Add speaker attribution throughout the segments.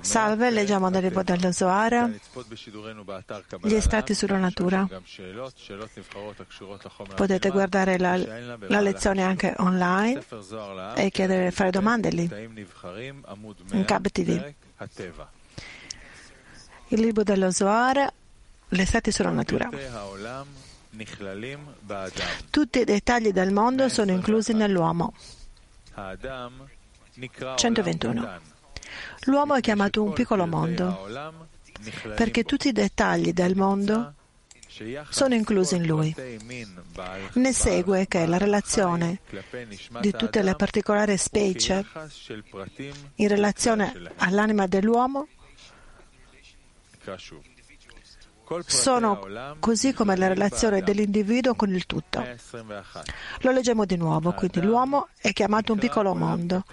Speaker 1: Salve, leggiamo dal libro dello Zohar gli estratti sulla natura. Potete guardare la, la lezione anche online e chiedere, fare domande lì, in Cab TV. Il libro dello Zohar, gli estratti sulla natura. Tutti i dettagli del mondo sono inclusi nell'uomo. 121. L'uomo è chiamato un piccolo mondo perché tutti i dettagli del mondo sono inclusi in lui. Ne segue che la relazione di tutte le particolari specie in relazione all'anima dell'uomo sono così come la relazione dell'individuo con il tutto. Lo leggiamo di nuovo, quindi l'uomo è chiamato un piccolo mondo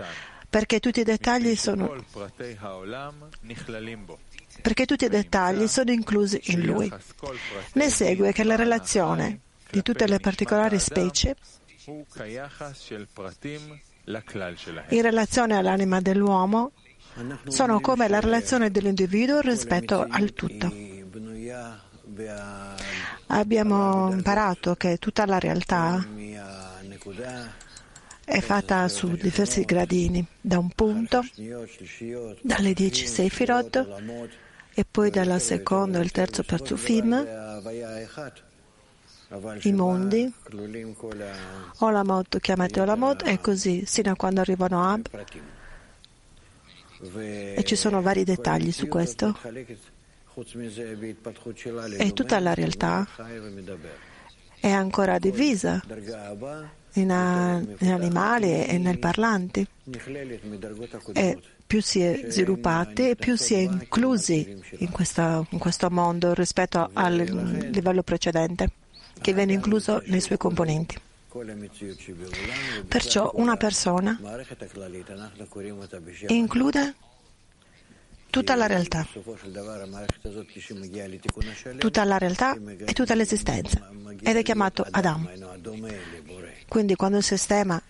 Speaker 1: perché tutti i dettagli sono perché tutti i dettagli sono inclusi in lui. Ne segue che la relazione di tutte le particolari specie in relazione all'anima dell'uomo sono come la relazione dell'individuo rispetto al tutto. Abbiamo imparato che tutta la realtà è fatta su diversi gradini, da un punto, dalle dieci Sefirot e poi dalla seconda e il terzo Perzufim, i mondi, Olamot chiamate Olamot e così sino a quando arrivano Ab. E ci sono vari dettagli su questo e tutta la realtà è ancora divisa. in, in animali e nel parlanti. E più si è sviluppati e più si è inclusi in, questa, in questo mondo rispetto al livello precedente, che viene incluso nei suoi componenti. Perciò una persona include tutta la realtà, tutta la realtà e tutta l'esistenza ed è chiamato Adam. Quindi quando il sistema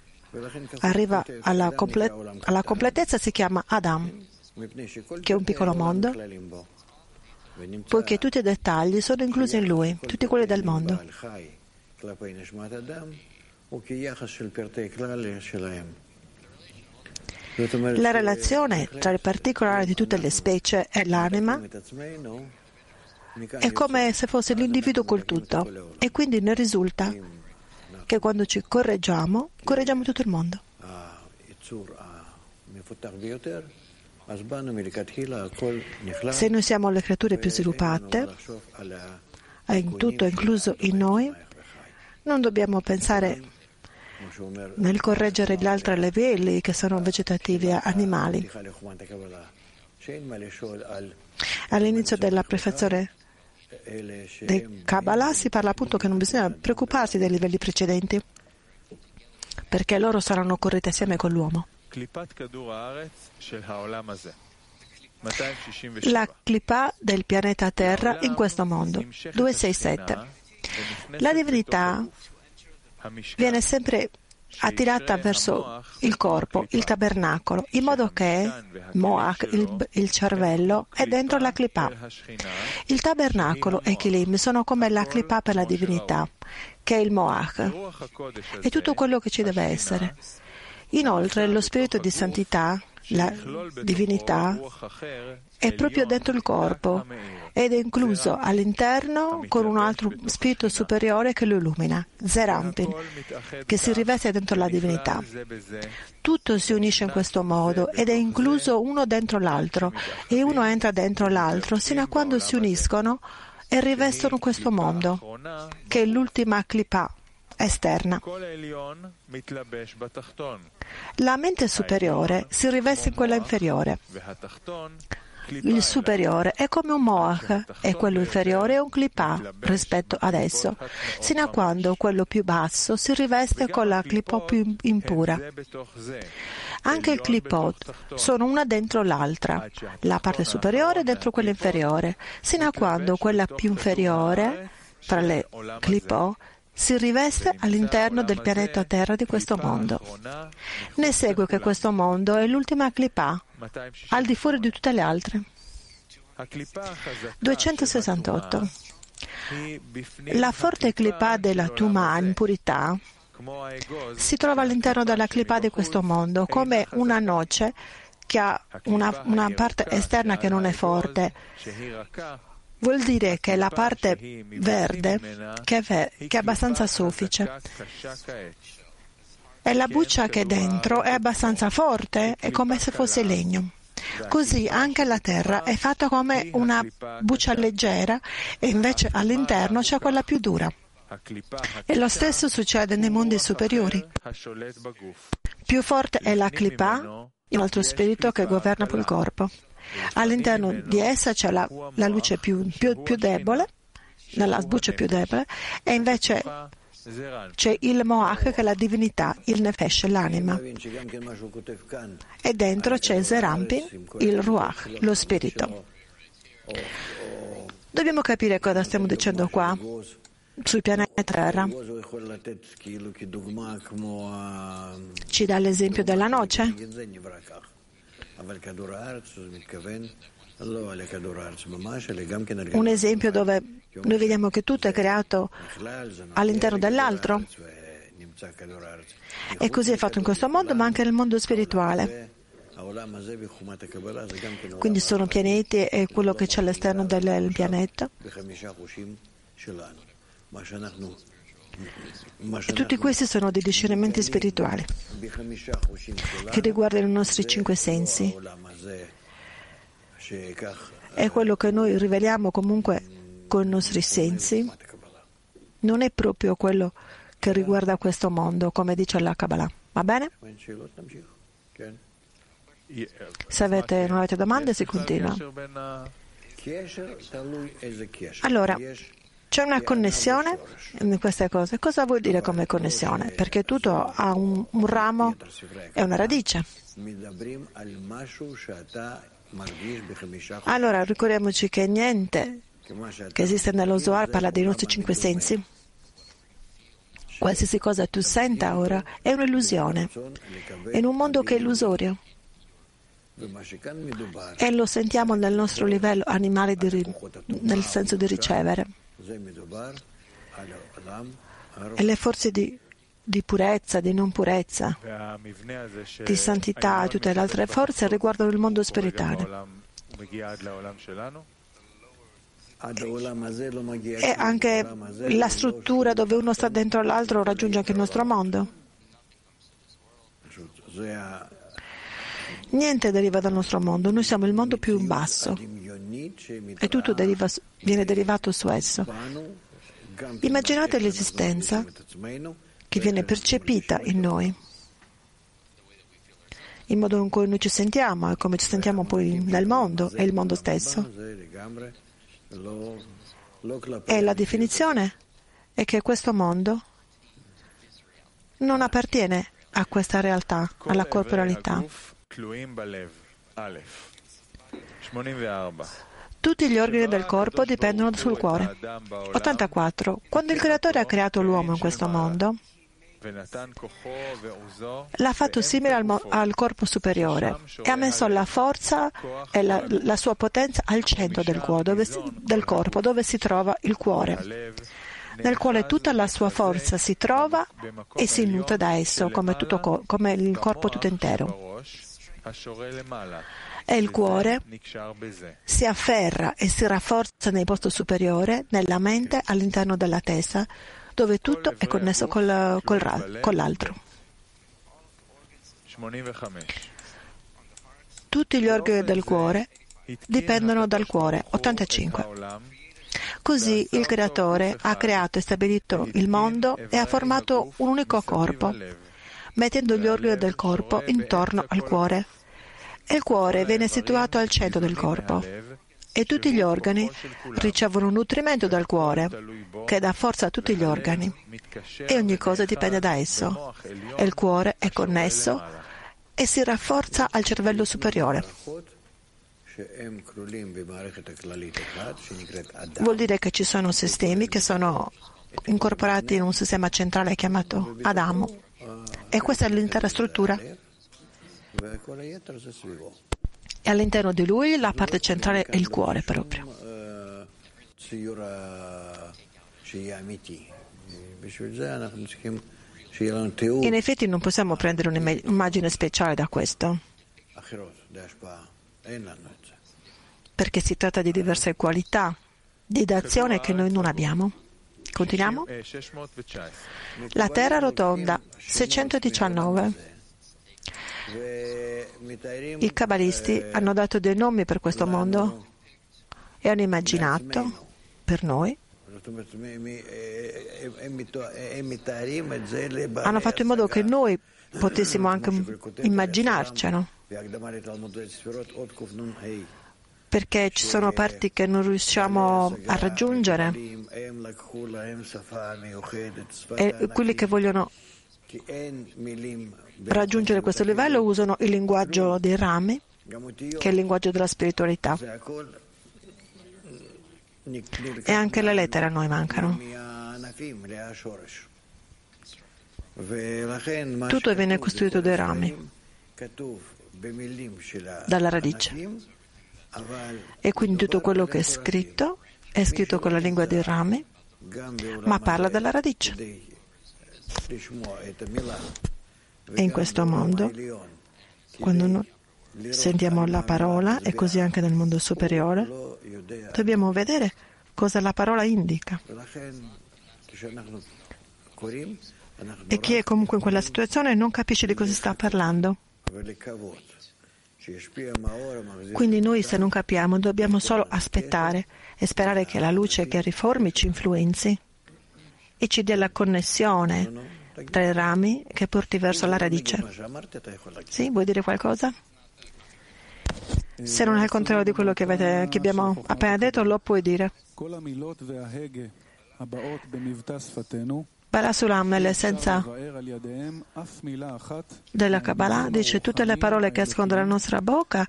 Speaker 1: arriva alla, comple- alla completezza si chiama Adam, che è un piccolo mondo, poiché tutti i dettagli sono inclusi in lui, tutti quelli del mondo. La relazione tra i particolari di tutte le specie e l'anima è come se fosse l'individuo col tutto e quindi ne risulta che quando ci correggiamo, correggiamo tutto il mondo. Se noi siamo le creature più sviluppate, in tutto incluso in noi, non dobbiamo pensare nel correggere gli altri livelli che sono vegetativi e animali. All'inizio della prefazione del Kabbalah si parla appunto che non bisogna preoccuparsi dei livelli precedenti perché loro saranno corretti assieme con l'uomo. La clipa del pianeta Terra in questo mondo, 267. La divinità viene sempre attirata verso il corpo, il tabernacolo, in modo che Moach, il, il cervello, è dentro la clipa. Il tabernacolo e Kilim sono come la clipa per la divinità, che è il Moach. È tutto quello che ci deve essere. Inoltre lo spirito di santità, la divinità, è proprio dentro il corpo ed è incluso all'interno con un altro spirito superiore che lo illumina, Zerampin, che si riveste dentro la divinità. Tutto si unisce in questo modo ed è incluso uno dentro l'altro e uno entra dentro l'altro sino a quando si uniscono e rivestono questo mondo, che è l'ultima clipa esterna. La mente superiore si riveste in quella inferiore il superiore è come un moach e quello inferiore è un clipà rispetto ad esso, sino a quando quello più basso si riveste con la clipò più impura. Anche il clipot sono una dentro l'altra, la parte superiore dentro quella inferiore, sino a quando quella più inferiore, tra le clipò, si riveste all'interno del pianeta Terra di questo mondo. Ne segue che questo mondo è l'ultima clipa, al di fuori di tutte le altre. 268. La forte clipa della Tuma in purità si trova all'interno della clipa di questo mondo come una noce che ha una, una parte esterna che non è forte. Vuol dire che la parte verde che è, abbastanza soffice e la buccia che è dentro è abbastanza forte, è come se fosse legno. Così anche la terra è fatta come una buccia leggera e invece all'interno c'è quella più dura. E lo stesso succede nei mondi superiori. Più forte è la clipa, un altro spirito che governa quel corpo. All'interno di essa c'è la, la luce più, più, più debole, nella buccia più debole, e invece c'è il Moach che è la divinità, il Nefesh, l'anima. E dentro c'è Zerampin, il Ruach, lo spirito. Dobbiamo capire cosa stiamo dicendo qua sul pianeta Terra. Ci dà l'esempio della noce? Un esempio dove noi vediamo che tutto è creato all'interno dell'altro. E così è fatto in questo mondo, ma anche nel mondo spirituale. Quindi sono pianeti e quello che c'è all'esterno del pianeta. E tutti questi sono dei discernimenti spirituali che riguardano i nostri cinque sensi. È quello che noi riveliamo comunque con i nostri sensi. Non è proprio quello che riguarda questo mondo, come dice la Kabbalah. Va bene? Se avete, non avete domande, si continua. Allora, c'è una connessione in queste cose. Cosa vuol dire come connessione? Perché tutto ha un, un ramo e una radice. Allora ricordiamoci che niente che esiste nello Zohar parla dei nostri cinque sensi. Qualsiasi cosa tu senta ora è un'illusione, in un mondo che è illusorio. E lo sentiamo nel nostro livello animale, di, nel senso di ricevere. E le forze di, di purezza, di non purezza, di santità e tutte le altre forze riguardano il mondo spirituale. E anche la struttura dove uno sta dentro l'altro raggiunge anche il nostro mondo. Niente deriva dal nostro mondo, noi siamo il mondo più in basso e tutto deriva, viene derivato su esso. Immaginate l'esistenza che viene percepita in noi, il modo in cui noi ci sentiamo e come ci sentiamo poi nel mondo e il mondo stesso. E la definizione è che questo mondo non appartiene a questa realtà, alla corporalità. Tutti gli organi del corpo dipendono sul cuore. 84. Quando il Creatore ha creato l'uomo in questo mondo, l'ha fatto simile al, mo- al, corpo superiore e ha messo la forza e la, la sua potenza al centro del, cuore, si, del corpo, dove si trova il cuore, nel quale tutta la sua forza si trova e si nutre da esso, come, tutto, come il corpo tutto intero e il cuore si afferra e si rafforza nel posto superiore, nella mente, all'interno della testa, dove tutto è connesso col, col, con l'altro. Tutti gli organi del cuore dipendono dal cuore. 85. Così il Creatore ha creato e stabilito il mondo e ha formato un unico corpo, mettendo gli organi del corpo intorno al cuore e il cuore viene situato al centro del corpo e tutti gli organi ricevono nutrimento dal cuore che dà forza a tutti gli organi e ogni cosa dipende da esso e il cuore è connesso e si rafforza al cervello superiore. Vuol dire che ci sono sistemi che sono incorporati in un sistema centrale chiamato Adamo. E questa è l'intera struttura. E all'interno di lui la parte centrale è il cuore proprio. In effetti non possiamo prendere un'immagine speciale da questo, perché si tratta di diverse qualità di d'azione che noi non abbiamo. Continuiamo? La Terra rotonda, 619. I cabalisti hanno dato dei nomi per questo mondo e hanno immaginato per noi. Hanno fatto in modo che noi potessimo anche immaginarcelo. Perché ci sono parti che non riusciamo a raggiungere e quelli che vogliono raggiungere questo livello usano il linguaggio dei rami, che è il linguaggio della spiritualità. E anche le lettere a noi mancano. Tutto viene costruito dai rami, dalla radice. E quindi tutto quello che è scritto è scritto con la lingua dei rami, ma parla della radice. E in questo mondo, quando noi sentiamo la parola, e così anche nel mondo superiore, dobbiamo vedere cosa la parola indica. E chi è comunque in quella situazione non capisce di cosa sta parlando. Quindi noi se non capiamo dobbiamo solo aspettare e sperare che la luce che riformi ci influenzi e ci dia la connessione tra i rami che porti verso la radice. Sì, vuoi dire qualcosa? Se non è il contrario di quello che, avete, che abbiamo appena detto, lo puoi dire. Barasulam, nell'essenza della Kabbalah, dice tutte le parole che escono dalla nostra bocca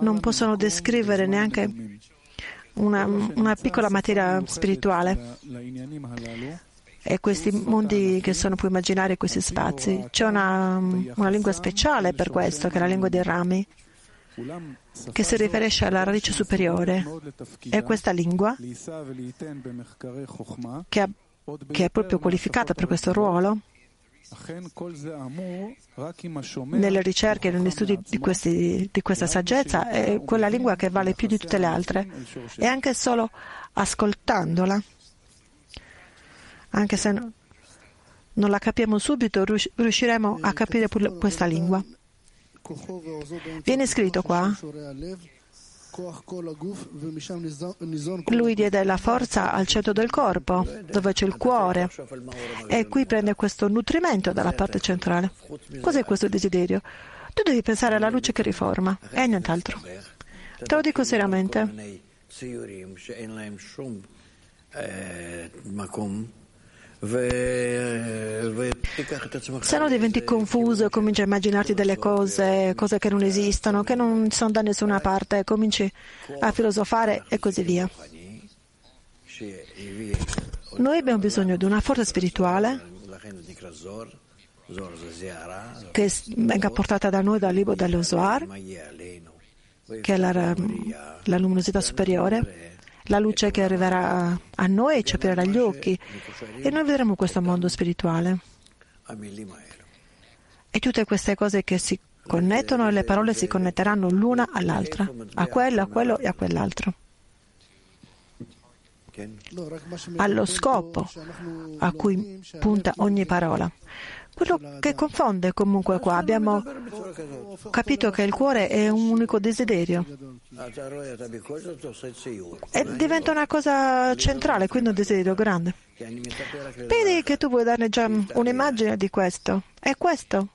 Speaker 1: non possono descrivere neanche una, una piccola materia spirituale. E questi mondi che sono più immaginari, questi spazi, c'è una, una lingua speciale per questo, che è la lingua dei rami che si riferisce alla radice superiore. E questa lingua, che che è proprio qualificata per questo ruolo, nelle ricerche e negli studi di, questi, di, questa saggezza è quella lingua che vale più di tutte le altre. e anche solo ascoltandola, anche se non la capiamo subito, riusciremo a capire questa lingua. Viene scritto qua lui diede la forza al centro del corpo, dove c'è il cuore, e qui prende questo nutrimento dalla parte centrale. Cos'è questo desiderio? Tu devi pensare alla luce che riforma e nient'altro. Te lo dico seriamente. Se no diventi confuso, cominci a immaginarti delle cose, cose che non esistono, che non sono da nessuna parte, cominci a filosofare e così via. Noi abbiamo bisogno di una forza spirituale che venga portata da noi dal libro dello Zohar, che è la, la luminosità superiore la luce che arriverà a noi ci aprirà gli occhi e noi vedremo questo mondo spirituale. E tutte queste cose che si connettono e le parole si connetteranno l'una all'altra, a quello, a quello e a quell'altro. Allo scopo a cui punta ogni parola. Quello che confonde comunque qua, abbiamo capito che il cuore è un unico desiderio e diventa una cosa centrale, quindi un desiderio grande. Vedi che tu vuoi darne già un'immagine di questo, è questo.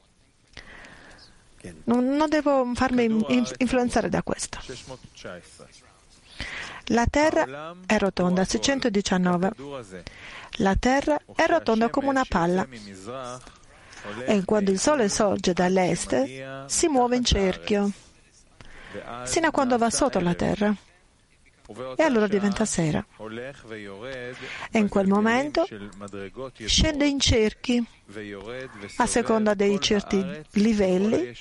Speaker 1: Non, non devo farmi influenzare da questo. La Terra è rotonda, 619. La Terra è rotonda come una palla e quando il sole sorge dall'est si muove in cerchio, sino a quando va sotto la terra. e allora diventa sera. E in quel momento scende in cerchi a seconda dei certi livelli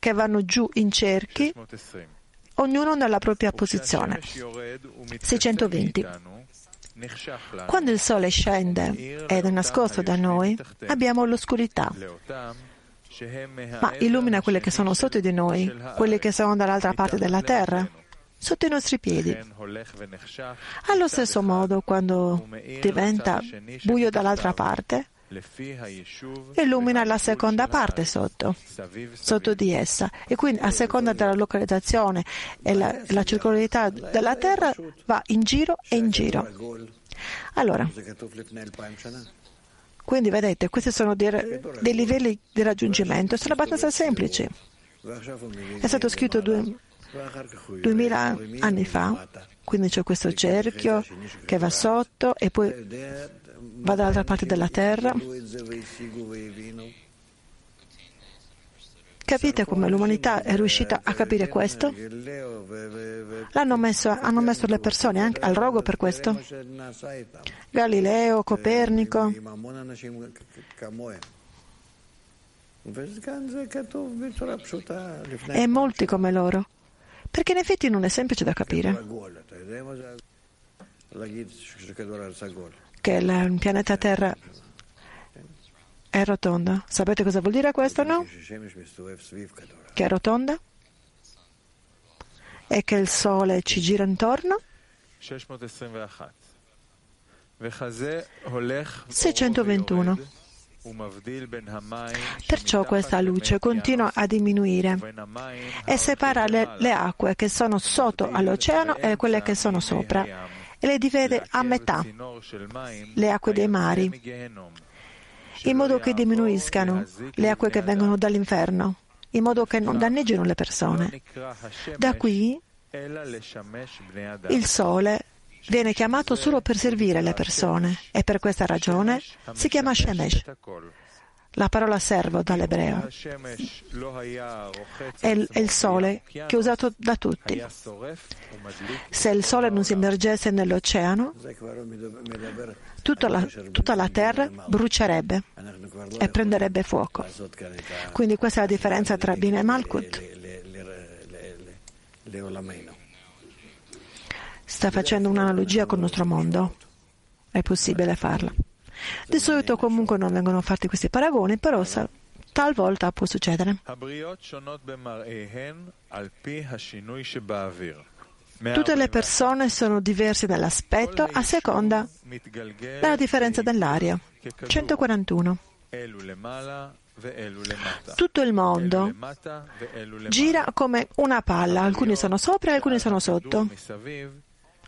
Speaker 1: che vanno giù in cerchi, ognuno nella propria posizione. 620. Quando il sole scende ed è nascosto da noi, abbiamo l'oscurità, ma illumina quelli che sono sotto di noi, quelli che sono dall'altra parte della terra, sotto i nostri piedi. Allo stesso modo, quando diventa buio dall'altra parte, illumina la seconda parte sotto, sotto di essa. E quindi a seconda della localizzazione e la, la circolarità della Terra va in giro e in giro. Allora, quindi vedete, questi sono dei, dei livelli di raggiungimento, sono abbastanza semplici. È stato scritto due, duemila anni fa, quindi c'è questo cerchio che va sotto e poi va dall'altra parte della terra. Capite come l'umanità è riuscita a capire questo? Messo, hanno messo le persone anche al rogo per questo. Galileo, Copernico. E molti come loro. Perché in effetti non è semplice da capire che il pianeta Terra è rotonda. Sapete cosa vuol dire questo, no? Che è rotonda? E che il Sole ci gira intorno? 621. Perciò questa luce continua a diminuire e separa le, le acque che sono sotto all'oceano e quelle che sono sopra e le divide a metà, le acque dei mari, in modo che diminuiscano le acque che vengono dall'inferno, in modo che non danneggino le persone. Da qui il sole viene chiamato solo per servire le persone e per questa ragione si chiama Shemesh. La parola servo dall'ebreo è il, sole che è usato da tutti. Se il sole non si immergesse nell'oceano, tutta la, tutta la terra brucierebbe e prenderebbe fuoco. Quindi questa è la differenza tra Bin e Malkut. Sta facendo un'analogia con il nostro mondo. È possibile farla. Di solito comunque non vengono fatti questi paragoni, però talvolta può succedere. Tutte le persone sono diverse nell'aspetto a seconda della differenza dell'aria. 141. Tutto il mondo gira come una palla, alcuni sono sopra e alcuni sono sotto.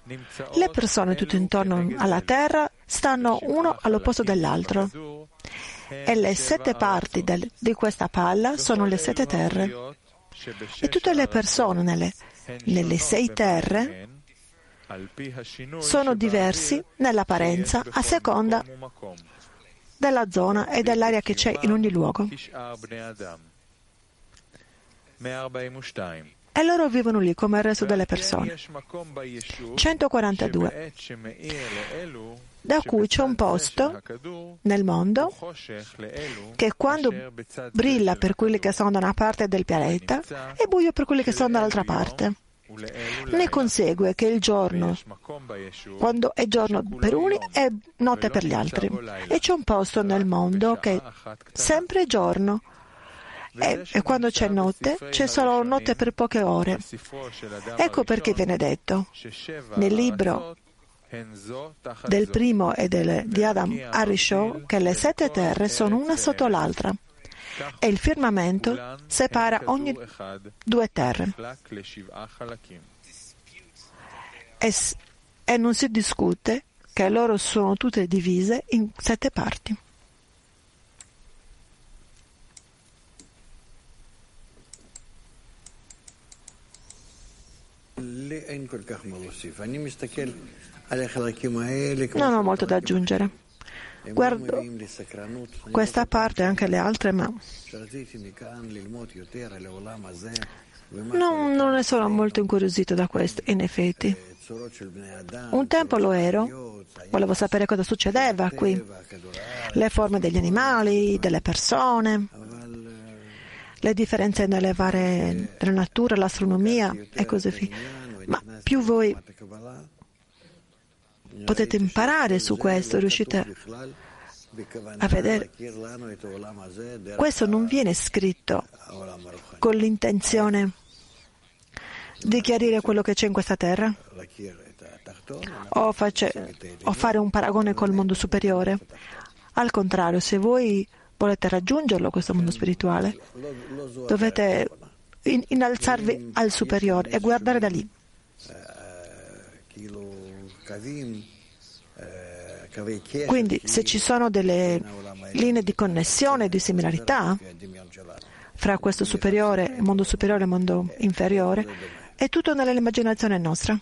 Speaker 1: Le persone tutto intorno alla Terra stanno uno all'opposto dell'altro e le sette parti del, di questa palla sono le sette terre. E tutte le persone nelle, nelle sei terre sono diversi nell'apparenza a seconda della zona e dell'aria che c'è in ogni luogo e loro vivono lì come il resto delle persone. 142. Da cui c'è un posto nel mondo che quando brilla per quelli che sono da una parte del pianeta è buio per quelli che sono dall'altra parte. Ne consegue che il giorno, quando è giorno per uni, è notte per gli altri. E c'è un posto nel mondo che è sempre giorno e, e, quando c'è notte, c'è solo notte per poche ore. Ecco perché viene detto nel libro del primo e del, di Adam Arishon che le sette terre sono una sotto l'altra e il firmamento separa ogni due terre. E, e non si discute che loro sono tutte divise in sette parti. Non ho molto da aggiungere. Guardo questa parte e anche le altre, ma non, non ne sono molto incuriosito da questo, in effetti. Un tempo lo ero, volevo sapere cosa succedeva qui, le forme degli animali, delle persone, le differenze nelle varie, nella natura, l'astronomia e così via. Ma più voi potete imparare su questo, riuscite a vedere. Questo non viene scritto con l'intenzione di chiarire quello che c'è in questa terra o, face, o fare un paragone col mondo superiore. Al contrario, se voi volete raggiungerlo, questo mondo spirituale, dovete innalzarvi al superiore e guardare da lì. Quindi se ci sono delle linee di connessione, di similarità fra questo superiore, mondo superiore e mondo inferiore, è tutto nell'immaginazione nostra.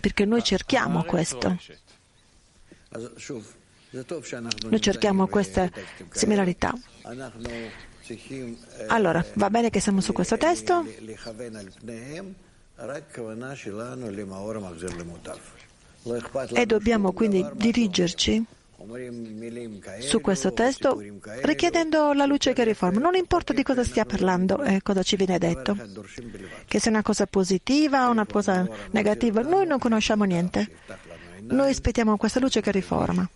Speaker 1: Perché noi cerchiamo questo. Noi cerchiamo queste similarità. Allora, va bene che siamo su questo testo. E dobbiamo quindi dirigerci? su questo testo richiedendo la luce che riforma. Non importa di cosa stia parlando e cosa ci viene detto, che sia una cosa positiva o una cosa negativa, noi non conosciamo niente. Noi aspettiamo questa luce che riforma.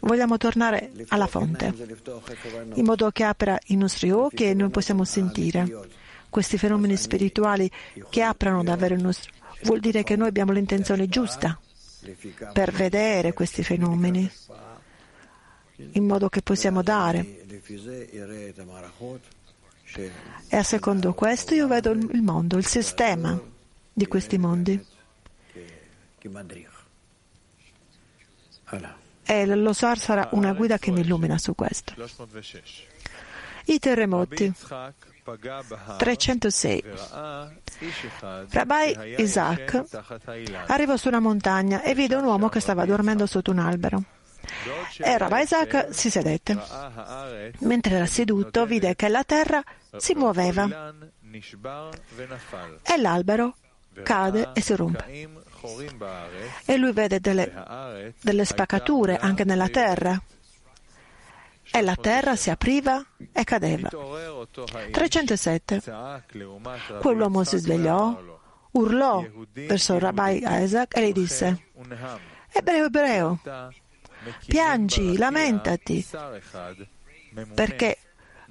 Speaker 1: Vogliamo tornare alla fonte, in modo che apra i nostri occhi e noi possiamo sentire questi fenomeni spirituali che aprono davvero il nostro vuol dire che noi abbiamo l'intenzione giusta per vedere questi fenomeni, in modo che possiamo dare. E a secondo questo io vedo il mondo, il sistema di questi mondi. E lo SAR sarà una guida che mi illumina su questo. I terremoti. 306. Rabbi Isaac arrivò su una montagna e vide un uomo che stava dormendo sotto un albero. E Rabbi Isaac si sedette. Mentre era seduto, vide che la terra si muoveva e l'albero cade e si rompe. E lui vede delle, delle spaccature anche nella terra e la terra si apriva e cadeva. 307. Quell'uomo si svegliò, urlò verso Rabbi Isaac e gli disse, ebreo, ebreo, piangi, lamentati, perché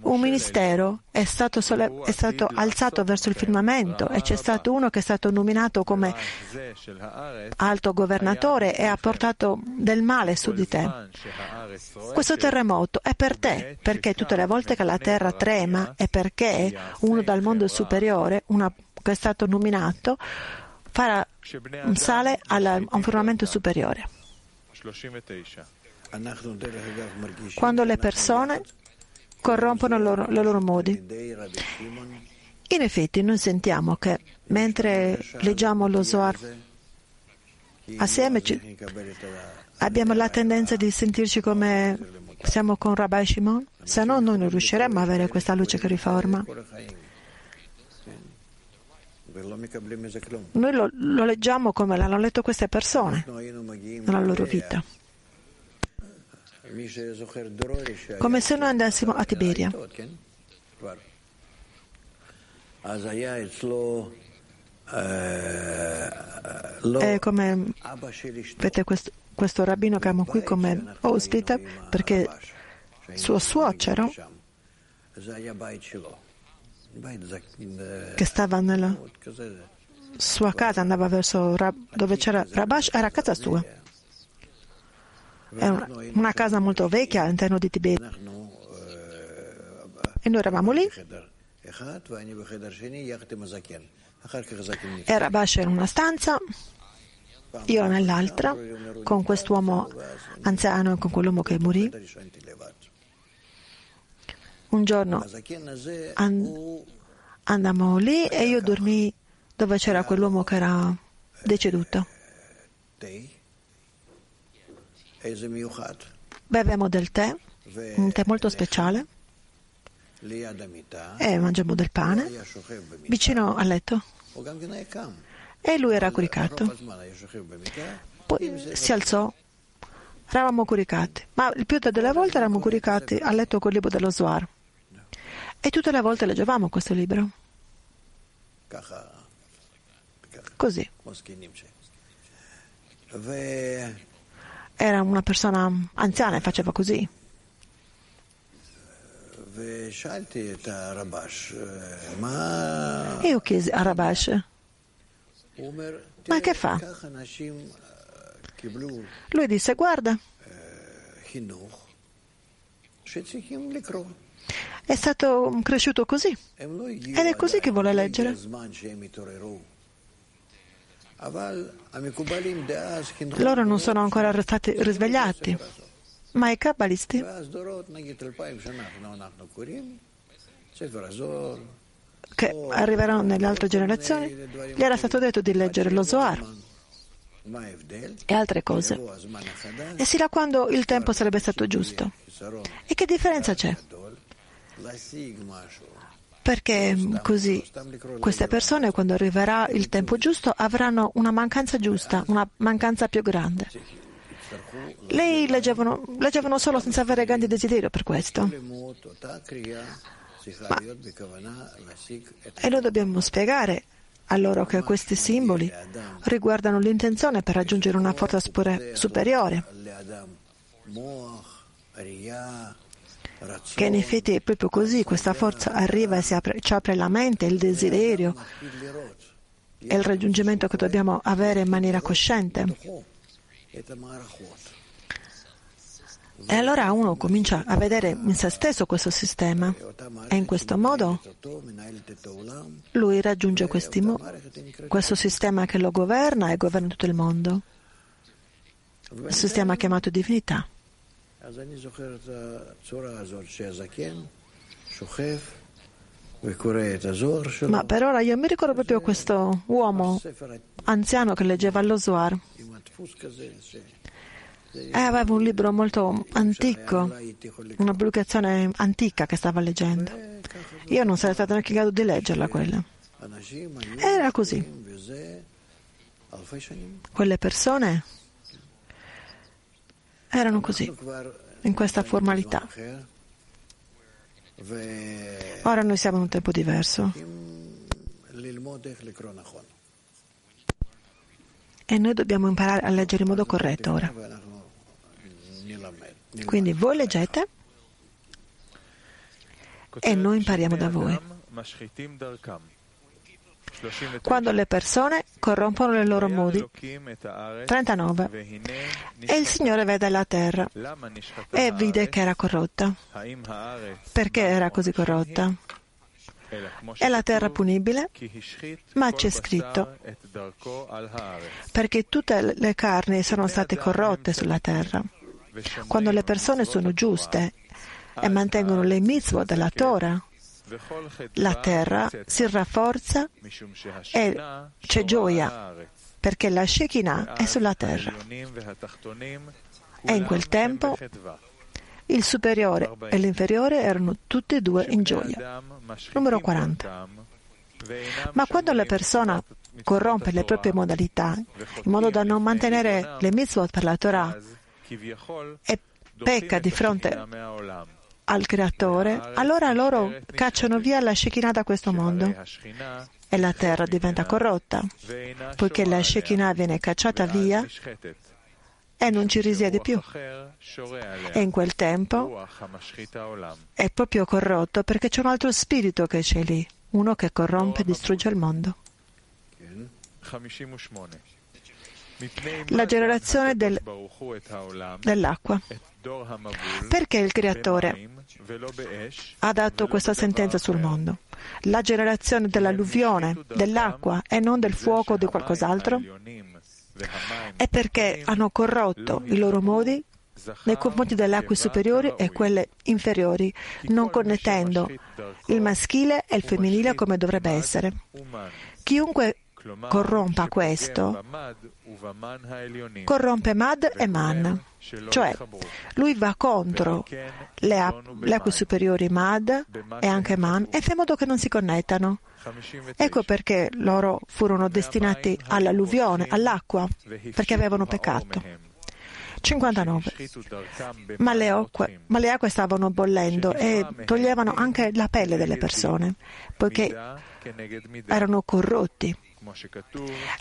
Speaker 1: un ministero è stato, sole- è stato, alzato verso il firmamento e c'è stato uno che è stato nominato come alto governatore e ha portato del male su di te. Questo terremoto è per te, perché tutte le volte che la terra trema è perché uno dal mondo superiore, uno che è stato nominato, farà un sale a un firmamento superiore. Quando le persone corrompono loro, le loro modi. In effetti noi sentiamo che mentre leggiamo lo Zohar assieme ci, abbiamo la tendenza di sentirci come siamo con Rabbi Shimon, se no noi non riusciremmo a avere questa luce che riforma. Noi lo, lo leggiamo come l'hanno letto queste persone nella loro vita come se noi andassimo a Tiberia. E come vedete questo, questo rabbino che amo qui come ospite perché suo suocero che stava nella sua casa andava verso dove c'era Rabash era casa sua è una, casa molto vecchia all'interno di Tibet. E noi eravamo lì. Era in una stanza, io nell'altra, con quest'uomo anziano e con quell'uomo che morì. Un giorno and- andammo lì e io dormii dove c'era quell'uomo che era deceduto. Beviamo del tè, un tè molto speciale, e mangiamo del pane vicino al letto. E lui era coricato. Poi si alzò. Eravamo coricati, ma il più delle volte eravamo coricati a letto col libro dello Zohar. E tutte le volte leggevamo questo libro. Così. Era una persona anziana e faceva così. E io chiesi a Rabash, ma che fa? Lui disse, guarda, è stato cresciuto così ed è così che vuole leggere. Loro non sono ancora stati risvegliati, ma i kabbalisti che arriveranno nelle altre generazioni, gli era stato detto di leggere lo Zohar e altre cose. E si là quando il tempo sarebbe stato giusto. E che differenza c'è? Perché così queste persone, quando arriverà il tempo giusto, avranno una mancanza giusta, una mancanza più grande. Lei leggevano, leggevano solo senza avere grande desiderio per questo. Ma, e noi dobbiamo spiegare a loro che questi simboli riguardano l'intenzione per raggiungere una forza superiore, che in effetti è proprio così, questa forza arriva e apre, ci apre la mente, il desiderio e il raggiungimento che dobbiamo avere in maniera cosciente. E allora uno comincia a vedere in se stesso questo sistema e in questo modo lui raggiunge mo- questo sistema che lo governa e governa tutto il mondo, il sistema chiamato divinità. Ma per ora io mi ricordo proprio questo uomo anziano che leggeva lo Zohar eh, aveva un libro molto antico, una pubblicazione antica che stava leggendo. Io non sarei stato neanche in grado di leggerla quella. Era così. Quelle persone erano così, in questa formalità. Ora noi siamo in un tempo diverso. E noi dobbiamo imparare a leggere in modo corretto ora. Quindi voi leggete e noi impariamo da voi. Quando le persone corrompono le loro modi. 39. E il Signore vede la terra e vide che era corrotta. Perché era così corrotta? È la terra punibile, ma c'è scritto perché tutte le carni sono state corrotte sulla terra. Quando le persone sono giuste e mantengono le mitzvot della Torah, la terra si rafforza e c'è gioia perché la Shekinah è sulla terra. E in quel tempo il superiore e l'inferiore erano tutti e due in gioia. Numero 40. Ma quando la persona corrompe le proprie modalità in modo da non mantenere le mitzvot per la Torah e pecca di fronte al Creatore, allora loro cacciano via la Shekinah da questo mondo e la terra diventa corrotta, poiché la Shekinah viene cacciata via e non ci risiede più. E in quel tempo è proprio corrotto perché c'è un altro spirito che c'è lì, uno che corrompe e distrugge il mondo. La generazione del, dell'acqua. Perché il Creatore ha dato questa sentenza sul mondo? La generazione dell'alluvione, dell'acqua e non del fuoco o di qualcos'altro? È perché hanno corrotto i loro modi nei confronti delle acque superiori e quelle inferiori, non connettendo il maschile e il femminile come dovrebbe essere. Chiunque corrompa questo, corrompe Mad e Man. Cioè, lui va contro le, le acque superiori Mad e anche Man e fa in modo che non si connettano. Ecco perché loro furono destinati all'alluvione, all'acqua, perché avevano peccato. 59. Ma le, acque, ma le acque stavano bollendo e toglievano anche la pelle delle persone, poiché erano corrotti.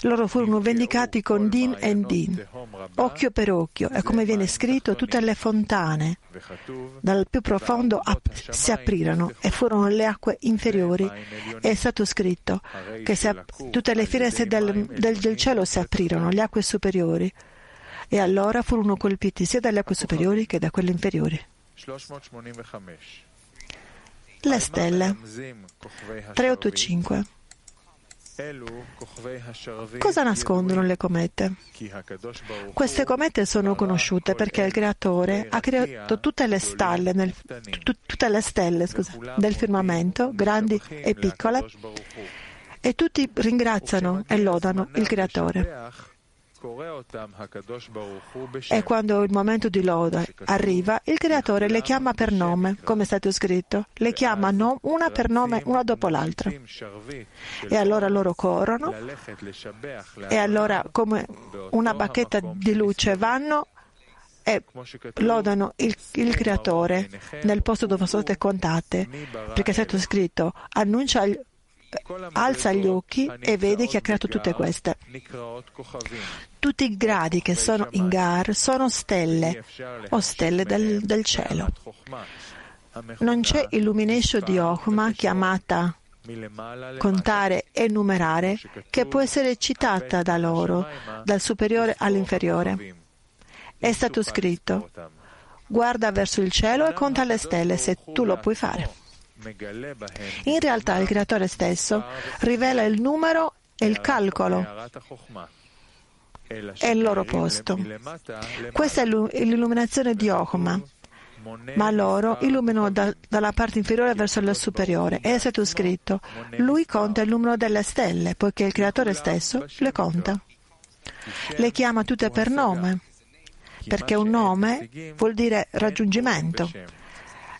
Speaker 1: Loro furono vendicati con din e din, occhio per occhio, e come viene scritto, tutte le fontane dal più profondo si aprirono e furono le acque inferiori. È stato scritto che tutte le finestre del, del, del cielo si aprirono, le acque superiori, e allora furono colpiti sia dalle acque superiori che da quelle inferiori. Le stelle. 385 Cosa nascondono le comete? Queste comete sono conosciute perché il Creatore ha creato tutte le stelle, nel, tutte le stelle scusa, del firmamento, grandi e piccole, e tutti ringraziano e lodano il Creatore. E quando il momento di loda arriva, il Creatore le chiama per nome, come è stato scritto. Le chiama una per nome, una dopo l'altra. E allora loro corrono, e allora come una bacchetta di luce vanno e lodano il, il, Creatore nel posto dove sono state contate, perché è stato scritto, annuncia alza gli occhi e vede che ha creato tutte queste. Tutti i gradi che sono in Gar sono stelle o stelle del, del cielo. Non c'è illumination di Ochma chiamata contare e numerare che può essere citata da loro, dal superiore all'inferiore. È stato scritto, guarda verso il cielo e conta le stelle se tu lo puoi fare. In realtà il creatore stesso rivela il numero e il calcolo è il loro posto. Questa è l'illuminazione di Ochma, ma loro illuminano da, dalla parte inferiore verso la superiore. È stato scritto, lui conta il numero delle stelle, poiché il creatore stesso le conta. Le chiama tutte per nome, perché un nome vuol dire raggiungimento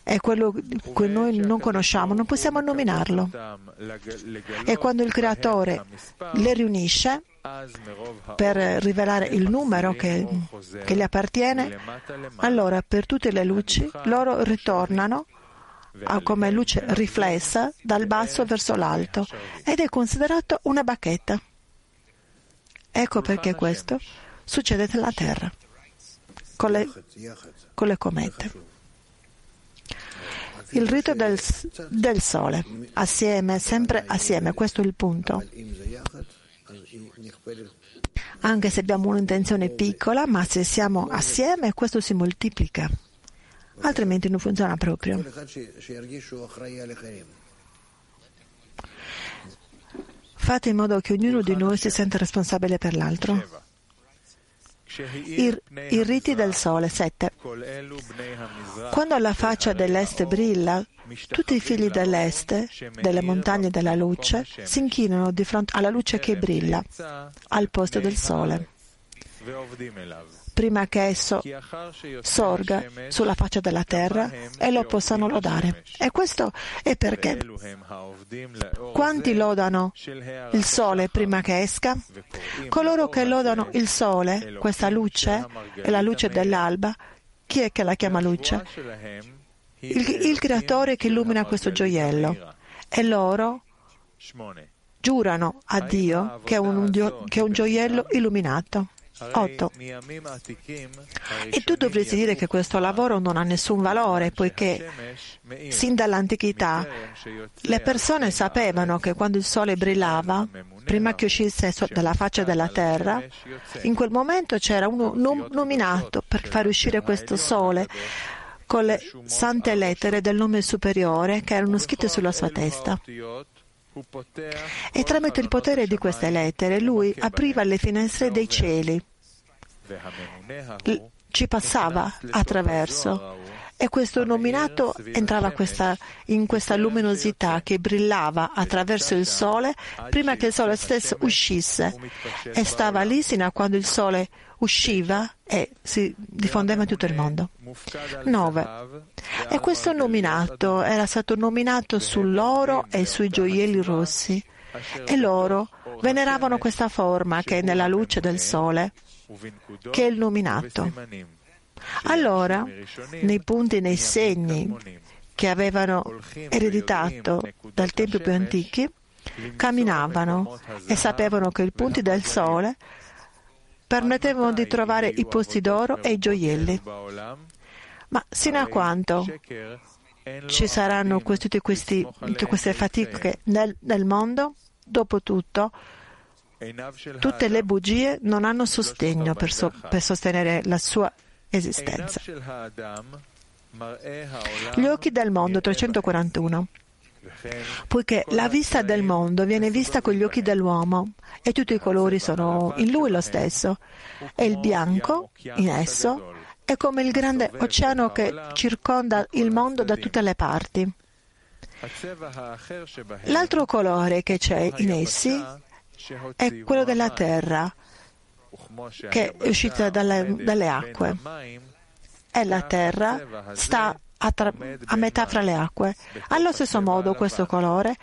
Speaker 1: è quello che noi non conosciamo, non possiamo nominarlo. E quando il creatore le riunisce per rivelare il numero che, che gli appartiene, allora per tutte le luci loro ritornano come luce riflessa dal basso verso l'alto ed è considerato una bacchetta. Ecco perché questo succede nella Terra con le, con le comete il rito del, del sole, assieme, sempre assieme, questo è il punto. Anche se abbiamo un'intenzione piccola, ma se siamo assieme, questo si moltiplica. Altrimenti non funziona proprio. Fate in modo che ognuno di noi si senta responsabile per l'altro. I, riti del sole, 7. Quando la faccia dell'est brilla, tutti i figli dell'est, delle montagne della luce, si inchinano di fronte alla luce che brilla, al posto del sole prima che esso sorga sulla faccia della terra e lo possano lodare. E questo è perché quanti lodano il sole prima che esca? Coloro che lodano il sole, questa luce, è la luce dell'alba, chi è che la chiama luce? Il, il creatore che illumina questo gioiello. E loro giurano a Dio che è un, che è un gioiello illuminato. 8. E tu dovresti dire che questo lavoro non ha nessun valore, poiché sin dall'antichità le persone sapevano che quando il sole brillava, prima che uscisse dalla faccia della terra, in quel momento c'era uno nominato per far uscire questo sole con le sante lettere del nome superiore che erano scritte sulla sua testa. E tramite il potere di queste lettere lui apriva le finestre dei cieli, ci passava attraverso. e questo nominato entrava questa, in questa luminosità che brillava attraverso il sole prima che il sole stesso uscisse. e stava lì sino a quando il sole usciva e si diffondeva in tutto il mondo. 9. E questo nominato era stato nominato sull'oro e sui gioielli rossi e loro veneravano questa forma che è nella luce del sole, che è il nominato. Allora, nei punti, nei segni che avevano ereditato dal tempo più antichi, camminavano e sapevano che i punti del sole permettevano di trovare i posti d'oro e i gioielli. Ma sino a quanto ci saranno tutte, queste fatiche nel, nel mondo, dopo tutto, tutte le bugie non hanno sostegno per, so, per sostenere la sua esistenza. Gli occhi del mondo 341. Poiché la vista del mondo viene vista con gli occhi dell'uomo e tutti i colori sono in lui lo stesso e il bianco in esso è come il grande oceano che circonda il mondo da tutte le parti. L'altro colore che c'è in essi è quello della terra che è uscita dalle, dalle acque e la terra sta a, tra, a, metà fra le acque. Allo stesso modo questo colore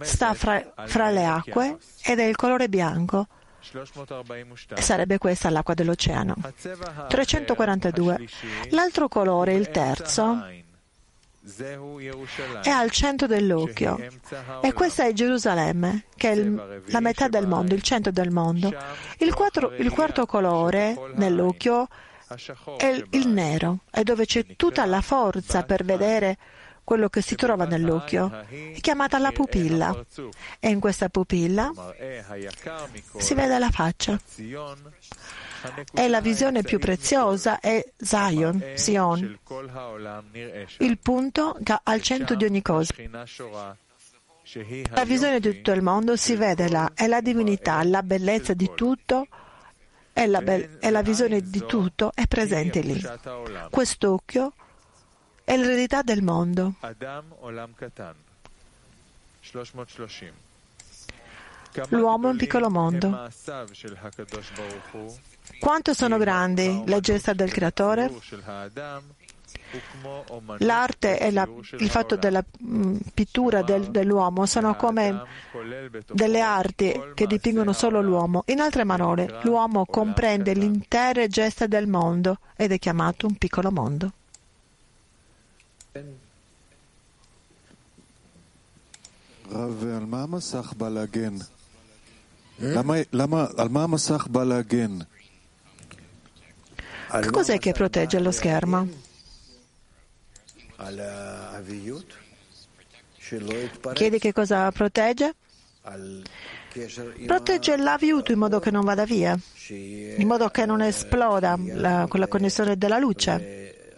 Speaker 1: sta fra, fra le acque ed è il colore bianco. Sarebbe questa l'acqua dell'oceano. 342. L'altro colore, il terzo, è al centro dell'occhio. E questa è Gerusalemme, che è il, la metà del mondo, il centro del mondo. Il, quattro, il quarto colore nell'occhio è il, nero, è dove c'è tutta la forza per vedere quello che si trova nell'occhio, è chiamata la pupilla. E in questa pupilla si vede la faccia. E la visione più preziosa è Zion, Sion, il punto al centro di ogni cosa. La visione di tutto il mondo si vede là, è la divinità, la bellezza di tutto e la, be- e la visione di tutto è presente lì. Quest'occhio è l'eredità del mondo. L'uomo è un piccolo mondo. Quanto sono grandi le gesta del Creatore? l'arte e la, il fatto della mm, pittura del, dell'uomo. Sono come delle arti che dipingono solo l'uomo. In altre parole, l'uomo comprende l'intera gesta del mondo ed è chiamato un piccolo mondo. Che cos'è che protegge lo schermo? Chiedi che cosa protegge? Protegge l'aviuto in modo che non vada via, in modo che non esploda la, con la connessione della luce.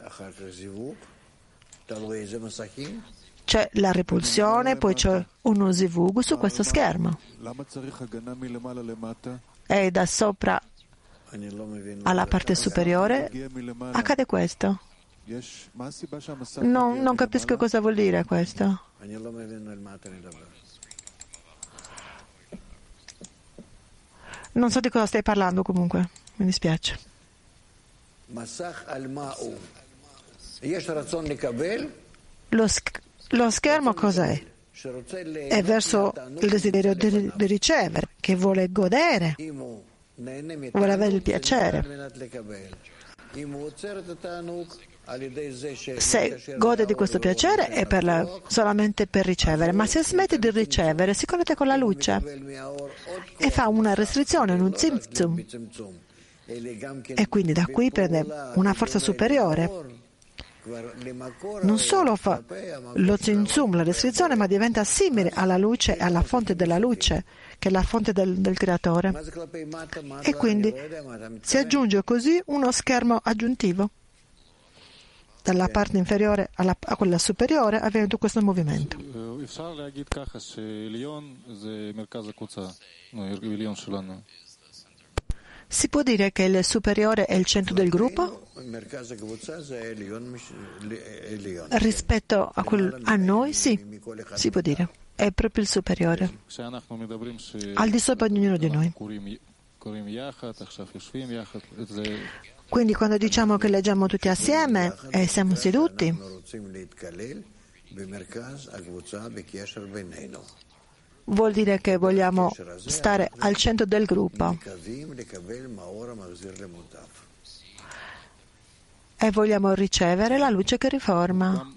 Speaker 1: C'è la repulsione, poi c'è uno zivug su questo schermo. E da sopra alla parte superiore accade questo. No, non capisco cosa vuol dire questo. Non so di cosa stai parlando comunque, mi dispiace. Lo, sch- lo schermo cos'è? È verso il desiderio di, di ricevere, che vuole godere vuole avere il piacere. Se gode di questo piacere è per la, solamente per ricevere, ma se smette di ricevere si connette con la luce e fa una restrizione, un zimzum, e quindi da qui prende una forza superiore. Non solo fa lo zimzum, la restrizione, ma diventa simile alla luce alla fonte della luce che è la fonte del, del creatore. E quindi si aggiunge così uno schermo aggiuntivo. Dalla parte inferiore alla, a quella superiore avviene tutto questo movimento.
Speaker 2: Si può dire che il superiore è il centro del gruppo? Rispetto a, quel, a noi, sì, si può dire. È proprio il superiore, al di sopra di ognuno di noi. Quindi quando diciamo che leggiamo tutti assieme e siamo seduti, vuol dire che vogliamo stare al centro del gruppo e vogliamo ricevere la luce che riforma.